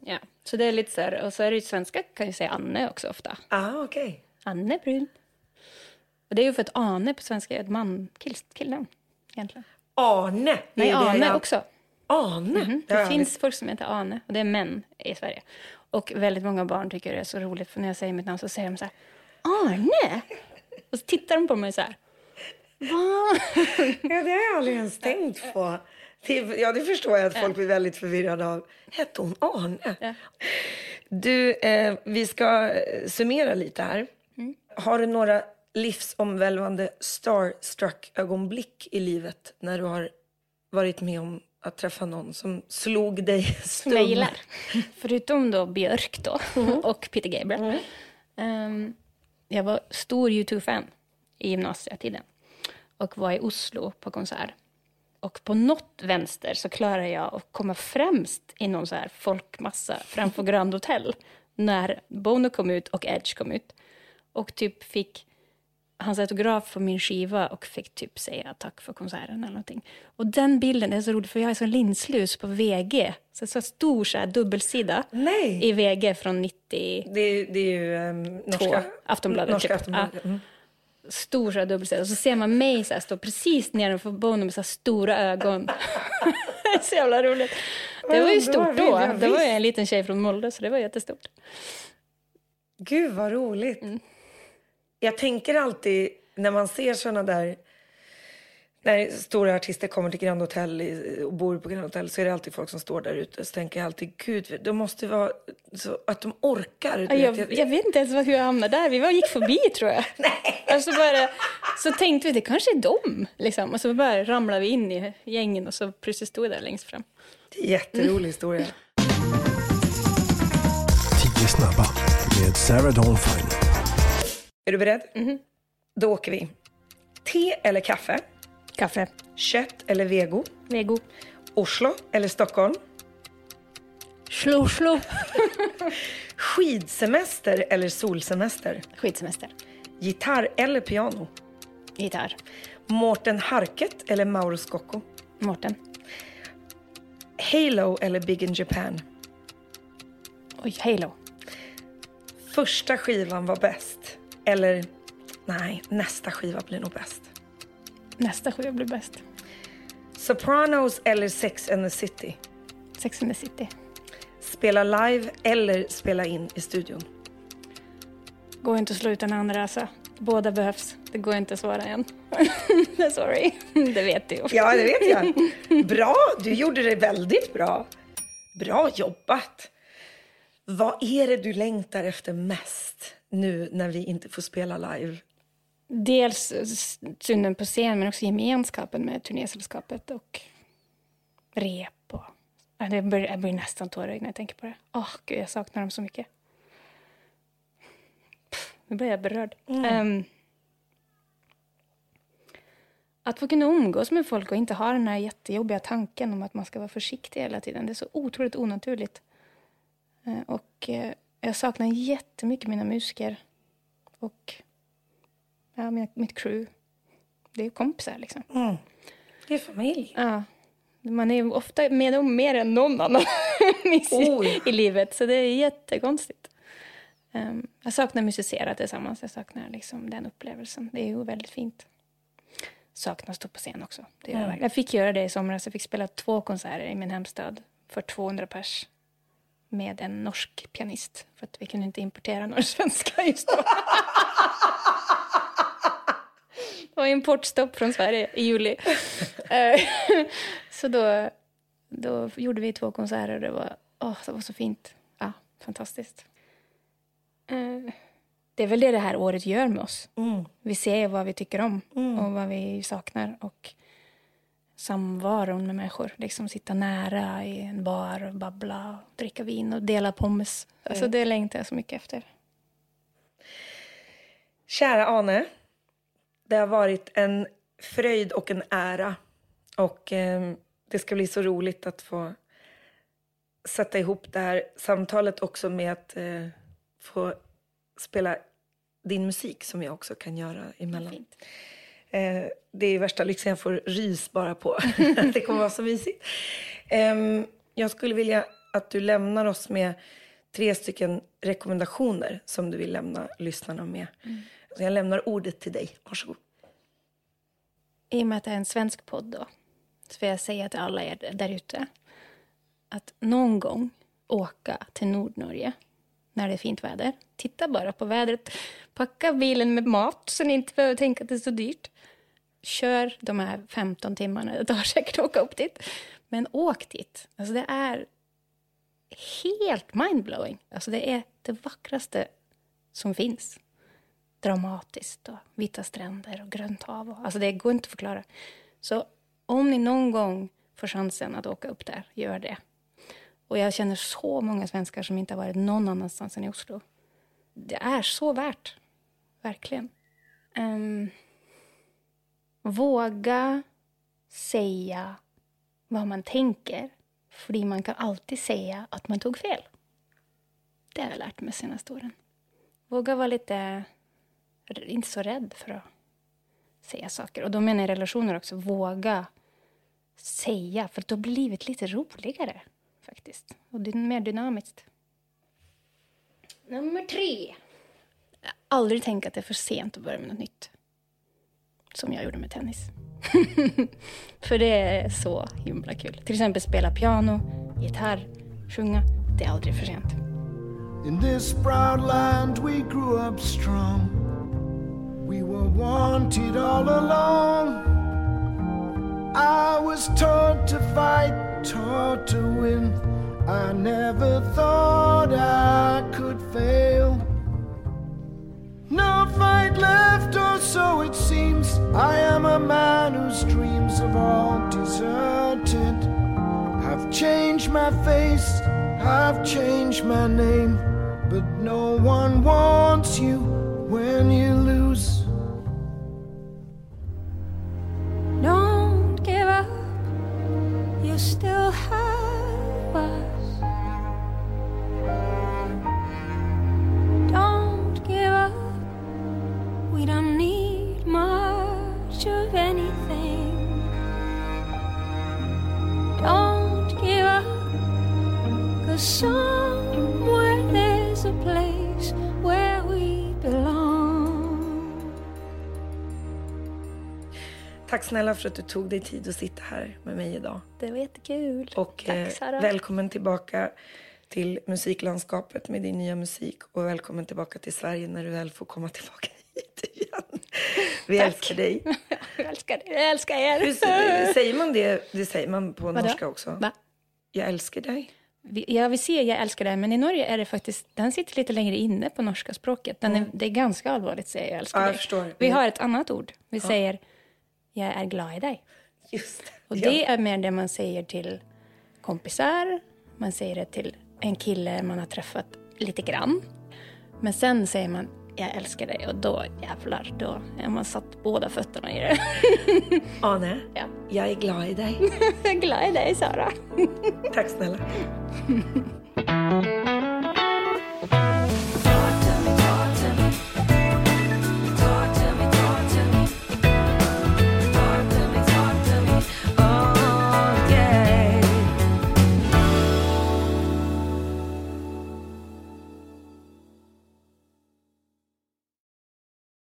Ja, så det är lite så här, och så är det ju svenska kan ju säga Anne också ofta. Ah, okej. Anne Brun. Och det är ju för att Ane på svenska är ett man, kill, killnamn egentligen. Det Nej, det Ane jag- också. Ane? Mm, har det jag finns folk som heter Ane och det är män i Sverige. Och väldigt många barn tycker det är så roligt för när jag säger mitt namn så säger de så här Arne! Och så tittar de på mig så här. Va? Ja, det har jag aldrig ens tänkt på. Det, ja, det förstår jag att folk blir väldigt förvirrade av. Hette hon Arne? Ja. Du, eh, vi ska eh, summera lite här. Mm. Har du några livsomvälvande starstruck-ögonblick i livet när du har varit med om att träffa någon som slog dig stum? Som jag gillar. Förutom då Björk då [LAUGHS] och Peter Gabriel. Ehm, jag var stor U2-fan i gymnasietiden och var i Oslo på konsert. Och på något vänster så klarade jag att komma främst i någon så här folkmassa framför Grand Hotel när Bono kom ut och Edge kom ut. Och typ fick hans autograf på min skiva och fick typ säga tack för konserten eller någonting. Och den bilden är så rolig för jag är så linslus på VG. Så, så stor så här dubbelsida Nej. i VG från 90 Det, är- det är ju um, norska Aftonbladet, Norska typ. Aftonbladet. Mm. stor så här dubbelsida. Och så ser man mig så här, stå precis nedanför Bono med så här stora ögon. [LAUGHS] så jävla roligt. Det var ju stort då. Det var ju en liten tjej från Molde så det var jättestort. Gud, vad roligt. Mm. Jag tänker alltid när man ser såna där... När stora artister kommer till Grand Hotel och bor på Grand Hotel så är det alltid folk som står där ute. Så tänker jag alltid, gud, de måste vara så att de orkar. Ja. Jag, jag vet inte ens hur jag hamnade där. Vi bara gick förbi [LAUGHS] tror jag. Och så, bara, så tänkte vi det kanske är dem. Liksom. Och så bara ramlade vi in i gängen och så precis stod jag där längst fram. Det är en jätterolig historia. 10 snabba med Sarah Dawn Finer. Är du beredd? Då åker vi. Te eller kaffe? Kaffe. Kött eller vego? Vego. Oslo eller Stockholm? Slå, slå. [LAUGHS] Skidsemester eller solsemester? Skidsemester. Gitarr eller piano? Gitarr. Mårten Harket eller Mauro Scocco? Mårten. Halo eller Big in Japan? Oj, Halo. Första skivan var bäst. Eller nej, nästa skiva blir nog bäst. Nästa skiva blir bäst. Sopranos eller Sex and the City? Sex and the City. Spela live eller spela in i studion? Går inte att slå ut den andra alltså. Båda behövs. Det går inte att svara än. [LAUGHS] Sorry. Det vet du. Ja, det vet jag. Bra, du gjorde det väldigt bra. Bra jobbat. Vad är det du längtar efter mest nu när vi inte får spela live? Dels synden på scen, men också gemenskapen med turnésällskapet och rep. Och... Ja, det blir, jag blir nästan tårögd när jag tänker på det. Åh, gud, jag saknar dem så mycket. Pff, Nu blir jag berörd. Ehm, att få kunna umgås med folk och inte ha den här jättejobbiga tanken om att man ska vara försiktig hela tiden. Det är så otroligt onaturligt. Eh, och eh, jag saknar jättemycket mina musiker. Och ja, mina, mitt crew. Det är kompisar liksom. Det är familj. Ja. Man är ofta med dem mer än någon annan [LAUGHS] i, Oj. i livet. Så det är jättekonstigt. Um, jag saknar musicera tillsammans. Jag saknar liksom den upplevelsen. Det är ju väldigt fint. Saknar stå på scen också. Det gör jag, verkligen. jag fick göra det i somras. Jag fick spela två konserter i min hemstad för 200 pers med en norsk pianist. För att vi kunde inte importera några [LAUGHS] svenska just då. Det var importstopp från Sverige i juli. Eh, [LAUGHS] så då, då gjorde vi två konserter och det var, åh, det var så fint. Ja, fantastiskt. Eh, Det är väl det det här året gör med oss. Vi ser vad vi tycker om och vad vi saknar. Och samvaron med människor. Liksom sitta nära i en bar och babbla, och dricka vin och dela pommes. Alltså det längtar jag så mycket efter. Kära Ane, det har varit en fröjd och en ära. Och eh, det ska bli så roligt att få sätta ihop det här samtalet också med att eh, få spela din musik som jag också kan göra emellan. Fint. Eh, det är värsta lyxen, jag får rys bara på. [LAUGHS] [LAUGHS] det kommer vara så mysigt. Ehm, jag skulle vilja att du lämnar oss med tre stycken rekommendationer som du vill lämna lyssnarna med. Så jag lämnar ordet till dig. Varsågod. I och med att det är en svensk podd då, så vill jag säga till alla er där ute att någon gång åka till Nordnorge när det är fint väder. Titta bara på vädret. Packa bilen med mat så ni inte behöver tänka att det är så dyrt. Kör de här 15 timmarna det tar säkert att åka upp dit. Men åk dit. Alltså det är helt mindblowing. Alltså det är det vackraste som finns. Dramatiskt och vita stränder och grönt hav. Och, alltså det går inte att förklara. Så om ni någon gång får chansen att åka upp där, gör det. Och jag känner så många svenskar som inte har varit någon annanstans än i Oslo. Det är så värt. Verkligen. Um, våga säga vad man tänker. För man kan alltid säga att man tog fel. Det har jag lärt mig senaste åren. Våga vara lite, inte så rädd för att säga saker. Och då menar jag relationer också, våga säga. För då blir livet lite roligare faktiskt. Och det är mer dynamiskt. Nummer tre. Jag har aldrig tänkt att det är för sent att börja med något nytt. Som jag gjorde med tennis. [LAUGHS] för det är så himla kul. Till exempel spela piano, gitarr, sjunga. Det är aldrig för sent. In this proud land we grew up strong. We were wanted all along. I was taught to fight, taught to win. I never thought I could fail. No fight left, or so it seems. I am a man whose dreams have all deserted. I've changed my face, I've changed my name, but no one wants you when you lose. Snälla för att du tog dig tid att sitta här med mig idag. Det var jättekul. Och eh, Tack Sara. välkommen tillbaka till musiklandskapet med din nya musik och välkommen tillbaka till Sverige när du väl får komma tillbaka [LAUGHS] hit igen. Vi Tack. älskar dig. [LAUGHS] Jag älskar det. Jag älskar er. Hur säger man det? Det säger man på Vadå? norska också. Va? Jag älskar dig. Ja, vi ser Jag älskar dig, men i Norge är det faktiskt, den sitter lite längre inne på norska språket. Den är, Det är ganska allvarligt säga jag älskar Ja, jag dig. Vi har ett annat ord. Vi säger jag är glad i dig. Just Och Ja. det är mer det man säger till kompisar, man säger det till en kille man har träffat lite grann. Men sen säger man jag älskar dig och då jävlar, då är man satt båda fötterna i det. [LAUGHS] Ane, Ja. jag är glad i dig. jag [LAUGHS] är glad i dig Sara. Tack snälla. [LAUGHS]